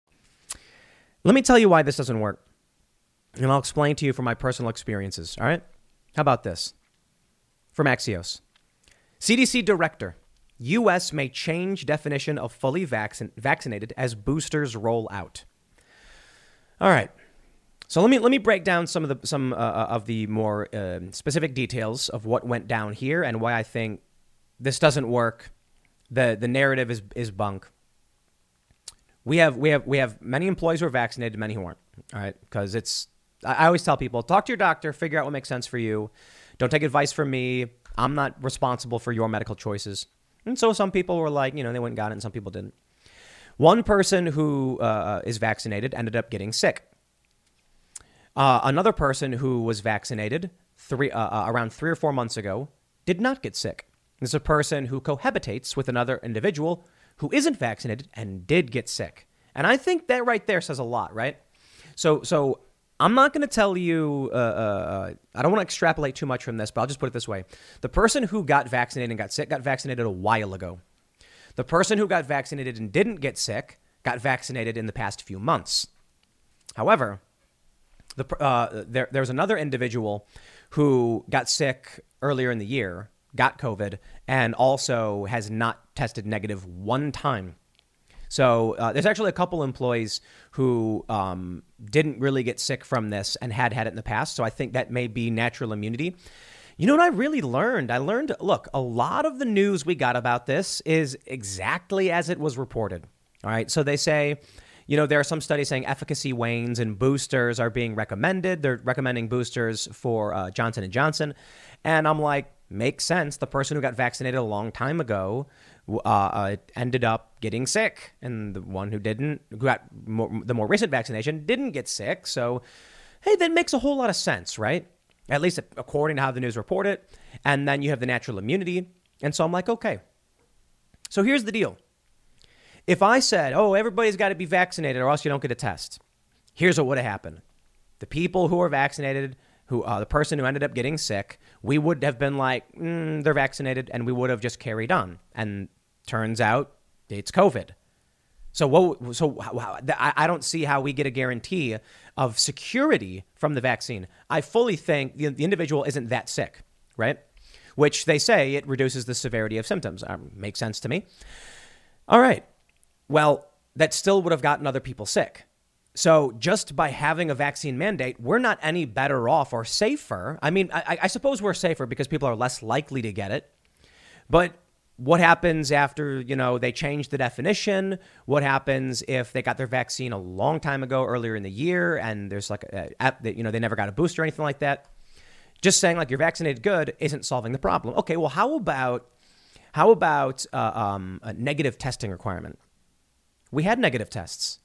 [SPEAKER 1] Let me tell you why this doesn't work. And I'll explain to you from my personal experiences, all right? How about this? From Axios. CDC director U.S. may change definition of fully vaccin- vaccinated as boosters roll out. All right. So let me let me break down some of the some uh, of the more uh, specific details of what went down here and why I think this doesn't work. the The narrative is is bunk. We have we have we have many employees who are vaccinated, many who aren't. All right, because it's I, always tell people talk to your doctor, figure out what makes sense for you. Don't take advice from me. I'm not responsible for your medical choices. And so some people were like, you know, they went and got it, and some people didn't. One person who uh, is vaccinated ended up getting sick. Uh, another person who was vaccinated three, uh, uh around three or four months ago did not get sick. This is a person who cohabitates with another individual who isn't vaccinated and did get sick. And I think that right there says a lot, right? So, so I'm not going to tell you, uh, uh, uh I don't want to extrapolate too much from this, but I'll just put it this way. The person who got vaccinated and got sick got vaccinated a while ago. The person who got vaccinated and didn't get sick got vaccinated in the past few months. However, the, uh, there, there was another individual who got sick earlier in the year, got COVID, and also has not tested negative one time so uh, there's actually a couple employees who um, didn't really get sick from this and had had it in the past. So I think that may be natural immunity. You know what I really learned? I learned look, a lot of the news we got about this is exactly as it was reported. All right. So they say, you know, there are some studies saying efficacy wanes and boosters are being recommended. They're recommending boosters for uh, Johnson and Johnson, and I'm like, makes sense. The person who got vaccinated a long time ago uh, uh, ended up getting sick, and the one who didn't, who got more, the more recent vaccination, didn't get sick. So, hey, that makes a whole lot of sense, right? At least according to how the news reported. And then you have the natural immunity, and so I'm like, okay. So here's the deal. If I said, oh, everybody's got to be vaccinated or else you don't get a test, here's what would have happened. The people who are vaccinated who uh, the person who ended up getting sick, we would have been like, mm, they're vaccinated, and we would have just carried on. And turns out it's COVID. So what? So how, I don't see how we get a guarantee of security from the vaccine. I fully think the, the individual isn't that sick, right? Which they say it reduces the severity of symptoms. Um, makes sense to me. All right. Well, that still would have gotten other people sick. So just by having a vaccine mandate, we're not any better off or safer. I mean, I, I suppose we're safer because people are less likely to get it. But what happens after you know they change the definition? What happens if they got their vaccine a long time ago earlier in the year and there's like a, a, you know they never got a booster or anything like that? Just saying like you're vaccinated good isn't solving the problem. Okay well how about how about uh, um, a negative testing requirement? We had negative tests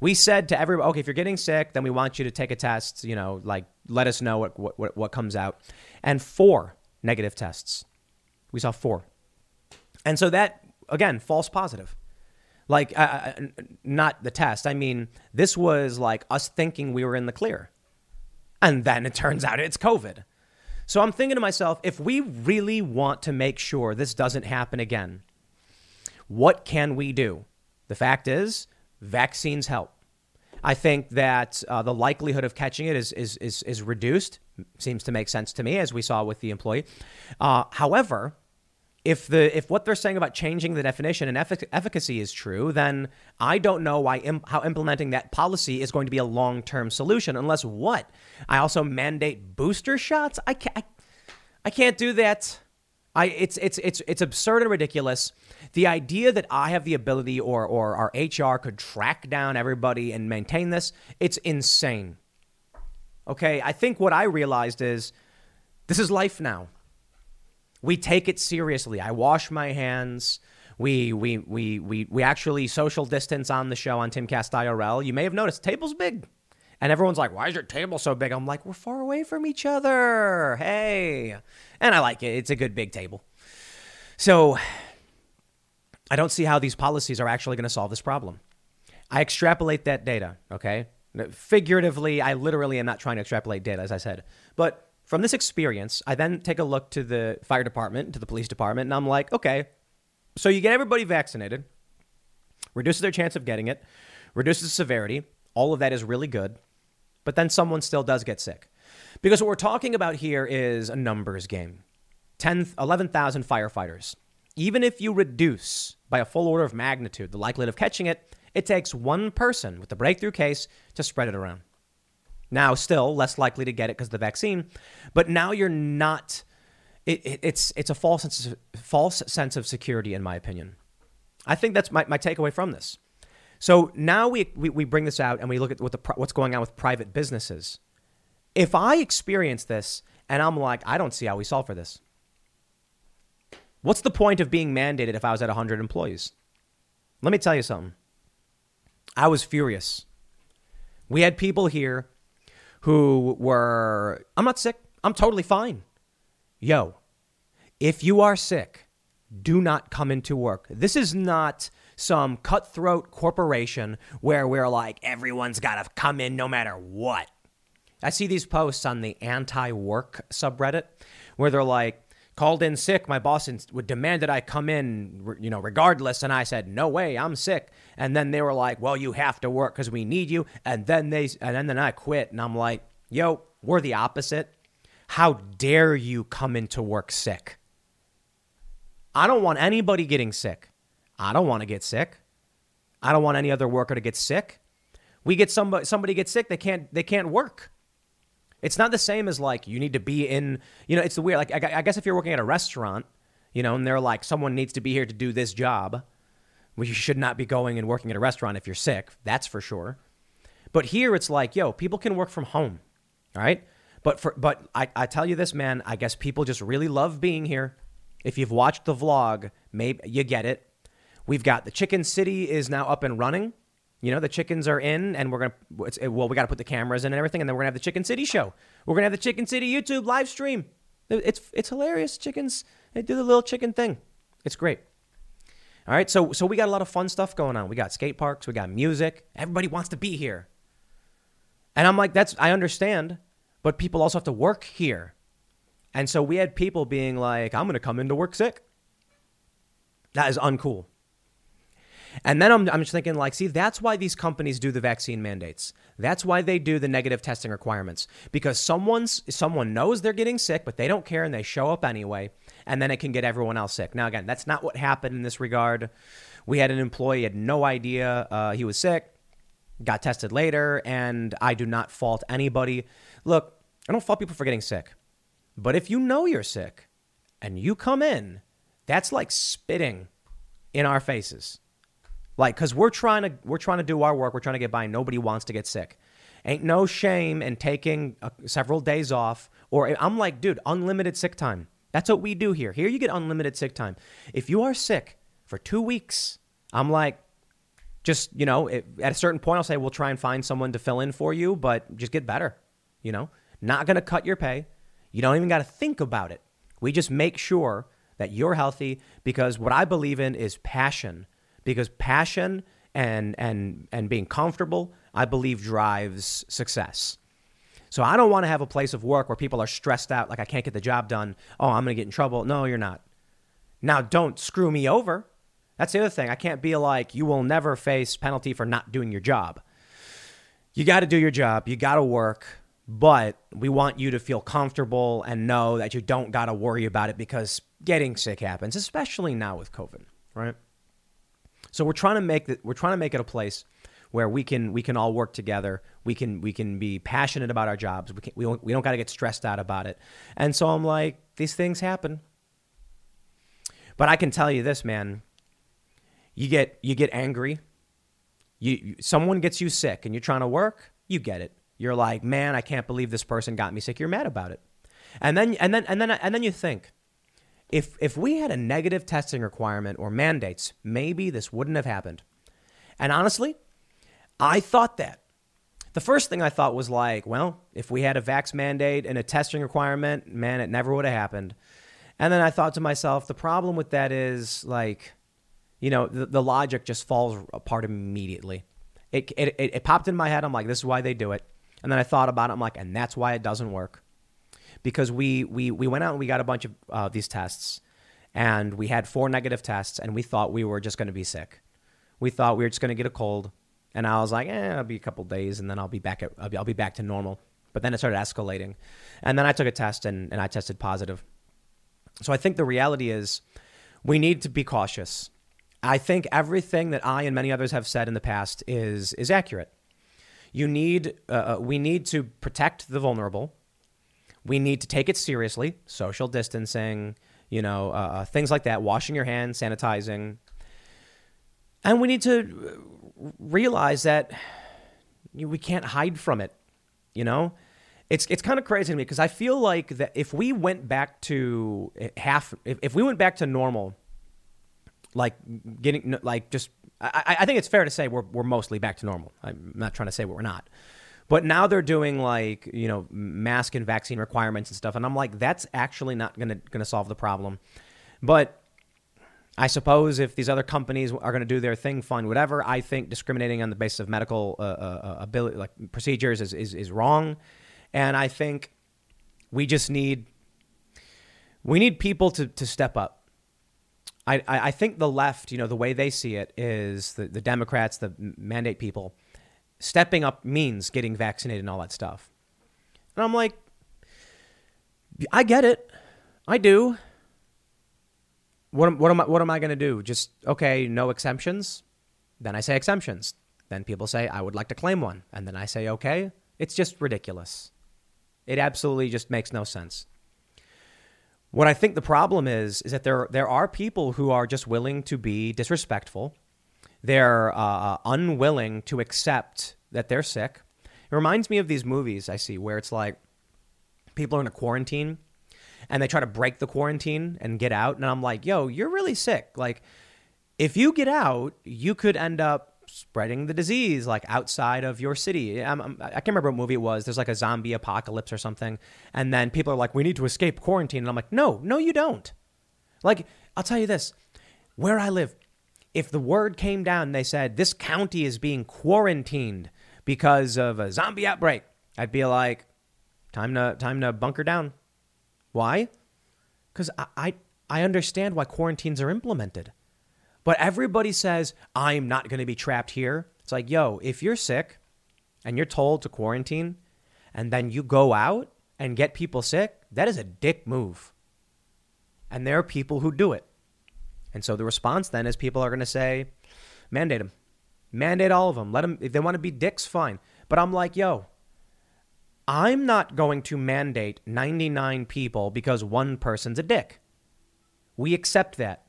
[SPEAKER 1] we said to everybody okay if you're getting sick then we want you to take a test you know like let us know what, what, what comes out and four negative tests we saw four and so that, again, false positive. Like, uh, uh, not the test. I mean, this was like us thinking we were in the clear. And then it turns out it's COVID. So I'm thinking to myself, if we really want to make sure this doesn't happen again, what can we do? The fact is, vaccines help. I think that uh, the likelihood of catching it is, is, is, is, reduced. Seems to make sense to me, as we saw with the employee. Uh, however, if the if what they're saying about changing the definition and effic- efficacy is true, then I don't know why how implementing that policy is going to be a long term solution. Unless what? I also mandate booster shots. I can't. I, I can't do that. I it's it's it's it's absurd and ridiculous. The idea that I have the ability or or our HR could track down everybody and maintain this, it's insane. Okay, I think what I realized is this is life now we take it seriously. I wash my hands. We we we we we actually social distance on the show on Timcast IRL. You may have noticed table's big. And everyone's like, "Why is your table so big?" I'm like, "We're far away from each other." Hey. And I like it. It's a good big table. So I don't see how these policies are actually going to solve this problem. I extrapolate that data, okay? Figuratively, I literally am not trying to extrapolate data as I said. But from this experience, I then take a look to the fire department, to the police department, and I'm like, okay, so you get everybody vaccinated, reduces their chance of getting it, reduces severity. All of that is really good. But then someone still does get sick. Because what we're talking about here is a numbers game 10, 11,000 firefighters. Even if you reduce by a full order of magnitude the likelihood of catching it, it takes one person with the breakthrough case to spread it around. Now, still less likely to get it because of the vaccine, but now you're not. It, it, it's it's a false sense of, false sense of security, in my opinion. I think that's my, my takeaway from this. So now we, we, we bring this out and we look at what the, what's going on with private businesses. If I experience this and I'm like, I don't see how we solve for this. What's the point of being mandated if I was at 100 employees? Let me tell you something. I was furious. We had people here who were, I'm not sick. I'm totally fine. Yo, if you are sick, do not come into work. This is not some cutthroat corporation where we're like, everyone's got to come in no matter what. I see these posts on the anti work subreddit where they're like, called in sick. My boss would demand that I come in, you know, regardless. And I said, no way, I'm sick. And then they were like, well, you have to work because we need you. And then they, and then I quit. And I'm like, yo, we're the opposite. How dare you come into work sick? I don't want anybody getting sick. I don't want to get sick. I don't want any other worker to get sick. We get somebody somebody gets sick, they can't they can't work. It's not the same as like you need to be in, you know, it's the weird. Like, I, I guess if you're working at a restaurant, you know, and they're like, someone needs to be here to do this job, well, you should not be going and working at a restaurant if you're sick. That's for sure. But here it's like, yo, people can work from home. All right. But for, but I, I tell you this, man, I guess people just really love being here. If you've watched the vlog, maybe you get it. We've got the Chicken City is now up and running. You know, the chickens are in, and we're gonna. Well, we got to put the cameras in and everything, and then we're gonna have the Chicken City show. We're gonna have the Chicken City YouTube live stream. It's it's hilarious. Chickens they do the little chicken thing. It's great. All right, so so we got a lot of fun stuff going on. We got skate parks, we got music. Everybody wants to be here, and I'm like, that's I understand, but people also have to work here. And so we had people being like, I'm going to come into work sick. That is uncool. And then I'm, I'm just thinking, like, see, that's why these companies do the vaccine mandates. That's why they do the negative testing requirements because someone's someone knows they're getting sick, but they don't care and they show up anyway, and then it can get everyone else sick. Now, again, that's not what happened in this regard. We had an employee had no idea uh, he was sick, got tested later, and I do not fault anybody. Look, I don't fault people for getting sick, but if you know you're sick and you come in, that's like spitting in our faces. Like, cause we're trying to we're trying to do our work. We're trying to get by. Nobody wants to get sick. Ain't no shame in taking uh, several days off. Or I'm like, dude, unlimited sick time. That's what we do here. Here you get unlimited sick time. If you are sick for two weeks, I'm like, just you know, it, at a certain point, I'll say we'll try and find someone to fill in for you, but just get better. You know, not gonna cut your pay. You don't even got to think about it. We just make sure that you're healthy because what I believe in is passion because passion and and and being comfortable, I believe drives success. So I don't want to have a place of work where people are stressed out like I can't get the job done. Oh, I'm going to get in trouble. No, you're not. Now don't screw me over. That's the other thing. I can't be like you will never face penalty for not doing your job. You got to do your job. You got to work, but we want you to feel comfortable and know that you don't got to worry about it because getting sick happens, especially now with COVID, right? So we're trying to make that we're trying to make it a place where we can we can all work together. We can we can be passionate about our jobs. We can, we don't, we don't got to get stressed out about it. And so I'm like, these things happen. But I can tell you this, man. You get you get angry. You, you someone gets you sick and you're trying to work. You get it. You're like, man, I can't believe this person got me sick. You're mad about it. And then and then and then and then you think, if if we had a negative testing requirement or mandates, maybe this wouldn't have happened. And honestly, I thought that. The first thing I thought was like, well, if we had a vax mandate and a testing requirement, man, it never would have happened. And then I thought to myself, the problem with that is like, you know, the, the logic just falls apart immediately. It, it, it, it popped in my head. I'm like, this is why they do it. And then I thought about it. I'm like, and that's why it doesn't work because we we we went out and we got a bunch of uh, these tests, and we had four negative tests, and we thought we were just going to be sick. We thought we were just going to get a cold, and I was like, eh, I'll be a couple days, and then I'll be back at I'll be, I'll be back to normal. But then it started escalating, and then I took a test, and, and I tested positive. So I think the reality is, we need to be cautious. I think everything that I and many others have said in the past is is accurate. You need uh, we need to protect the vulnerable we need to take it seriously social distancing you know uh, things like that washing your hands sanitizing. And we need to realize that we can't hide from it you know? It's it's kind of crazy to me because i feel like that if we went back to half if, if we went back to normal like getting like just I, I think it's fair to say we're, we're mostly back to normal. I'm not trying to say we're not but now they're doing like you know mask and vaccine requirements and stuff, and I'm like, that's actually not gonna gonna solve the problem. But I suppose if these other companies are going to do their thing, fine, whatever. I think discriminating on the basis of medical uh, uh, uh, ability, like procedures, is, is is wrong, and I think we just need we need people to to step up. I, I think the left, you know, the way they see it is the, the Democrats, the mandate people stepping up means getting vaccinated and all that stuff. And I'm like, I get it. I do. What, what am I, what am I going to do? Just, okay, no exemptions? Then I say exemptions. Then people say, I would like to claim one. And then I say, okay. It's just ridiculous. It absolutely just makes no sense. What I think the problem is, is that there, there are people who are just willing to be disrespectful they're uh, uh, unwilling to accept that they're sick. It reminds me of these movies I see where it's like people are in a quarantine and they try to break the quarantine and get out. And I'm like, yo, you're really sick. Like, if you get out, you could end up spreading the disease like outside of your city. I'm, I'm, I can not remember what movie it was. There's like a zombie apocalypse or something. And then people are like, we need to escape quarantine. And I'm like, no, no, you don't. Like, I'll tell you this where I live, if the word came down they said this county is being quarantined because of a zombie outbreak, I'd be like, Time to time to bunker down. Why? Because I, I I understand why quarantines are implemented. But everybody says, I'm not going to be trapped here. It's like, yo, if you're sick and you're told to quarantine and then you go out and get people sick, that is a dick move. And there are people who do it. And so the response then is people are going to say, mandate them. Mandate all of them. Let them, if they want to be dicks, fine. But I'm like, yo, I'm not going to mandate 99 people because one person's a dick. We accept that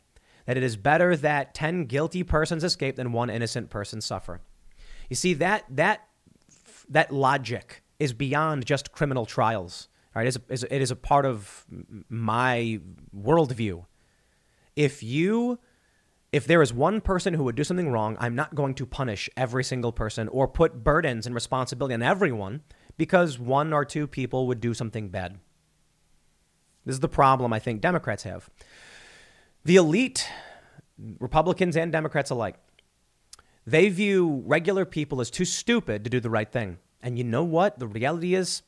[SPEAKER 1] that it is better that 10 guilty persons escape than one innocent person suffer. You see that that that logic is beyond just criminal trials. Right? It is, a, it is a part of my worldview. If you if there is one person who would do something wrong, I'm not going to punish every single person or put burdens and responsibility on everyone because one or two people would do something bad. This is the problem I think Democrats have. The elite, Republicans and Democrats alike, they view regular people as too stupid to do the right thing. And you know what? The reality is,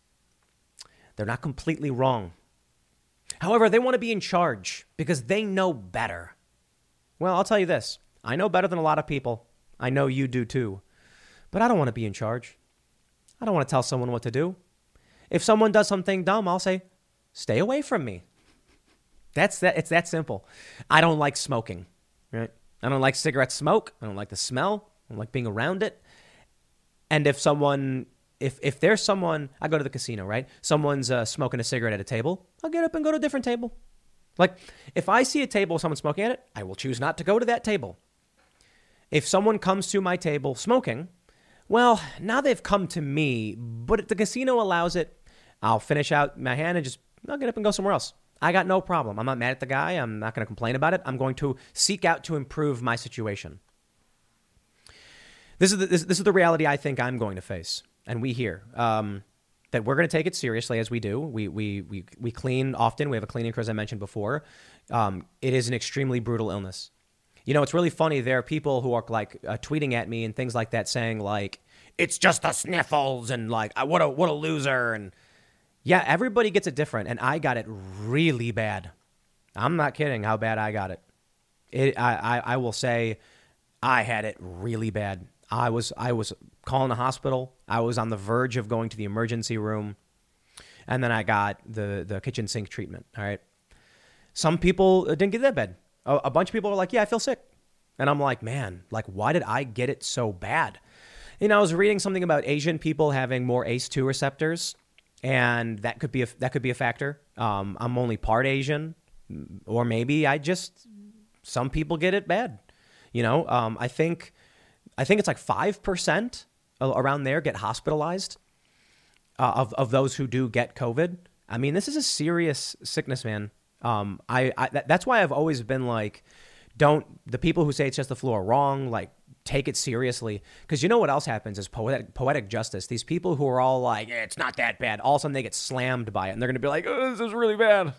[SPEAKER 1] they're not completely wrong. However, they want to be in charge because they know better. Well, I'll tell you this I know better than a lot of people. I know you do too. But I don't want to be in charge. I don't want to tell someone what to do. If someone does something dumb, I'll say, stay away from me. That's that. It's that simple. I don't like smoking, right? I don't like cigarette smoke. I don't like the smell. I don't like being around it. And if someone, if if there's someone, I go to the casino, right? Someone's uh, smoking a cigarette at a table. I'll get up and go to a different table. Like if I see a table someone smoking at it, I will choose not to go to that table. If someone comes to my table smoking, well, now they've come to me, but if the casino allows it, I'll finish out my hand and just I'll get up and go somewhere else. I got no problem. I'm not mad at the guy. I'm not going to complain about it. I'm going to seek out to improve my situation. This is the, this, this is the reality I think I'm going to face, and we here um, that we're going to take it seriously as we do. We we we we clean often. We have a cleaning crew, as I mentioned before. Um, it is an extremely brutal illness. You know, it's really funny. There are people who are like uh, tweeting at me and things like that, saying like, "It's just the sniffles," and like, "What a what a loser," and yeah, everybody gets it different, and I got it really bad. I'm not kidding how bad I got it. It I, I, I will say I had it really bad. I was I was calling the hospital. I was on the verge of going to the emergency room. And then I got the the kitchen sink treatment, all right? Some people uh, didn't get that bad. A, a bunch of people were like, "Yeah, I feel sick." And I'm like, "Man, like why did I get it so bad?" You know, I was reading something about Asian people having more ACE2 receptors and that could be a, that could be a factor. Um, I'm only part Asian, or maybe I just some people get it bad. You know, um, I think I think it's like five percent around there get hospitalized uh, of of those who do get COVID. I mean, this is a serious sickness, man. Um, I, I that's why I've always been like, don't the people who say it's just the flu are wrong. Like, take it seriously. Because you know what else happens is poetic, poetic justice. These people who are all like, it's not that bad, all of a sudden they get slammed by it and they're going to be like, oh, this is really bad.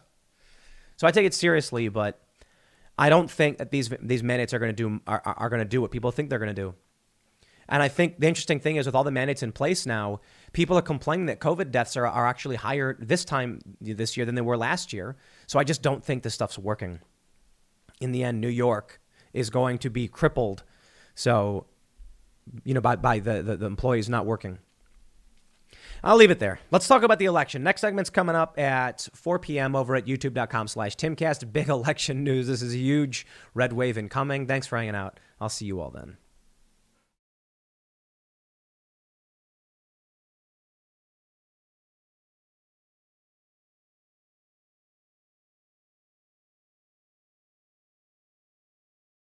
[SPEAKER 1] So I take it seriously, but I don't think that these these mandates are to do are, are going to do what people think they're going to do. And I think the interesting thing is with all the mandates in place now, people are complaining that COVID deaths are, are actually higher this time this year than they were last year. So I just don't think this stuff's working. In the end, New York is going to be crippled so, you know, by, by the, the, the employees not working. I'll leave it there. Let's talk about the election. Next segment's coming up at 4 p.m. over at youtube.com slash timcast. Big election (laughs) news. This is a huge red wave incoming. Thanks for hanging out. I'll see you all then.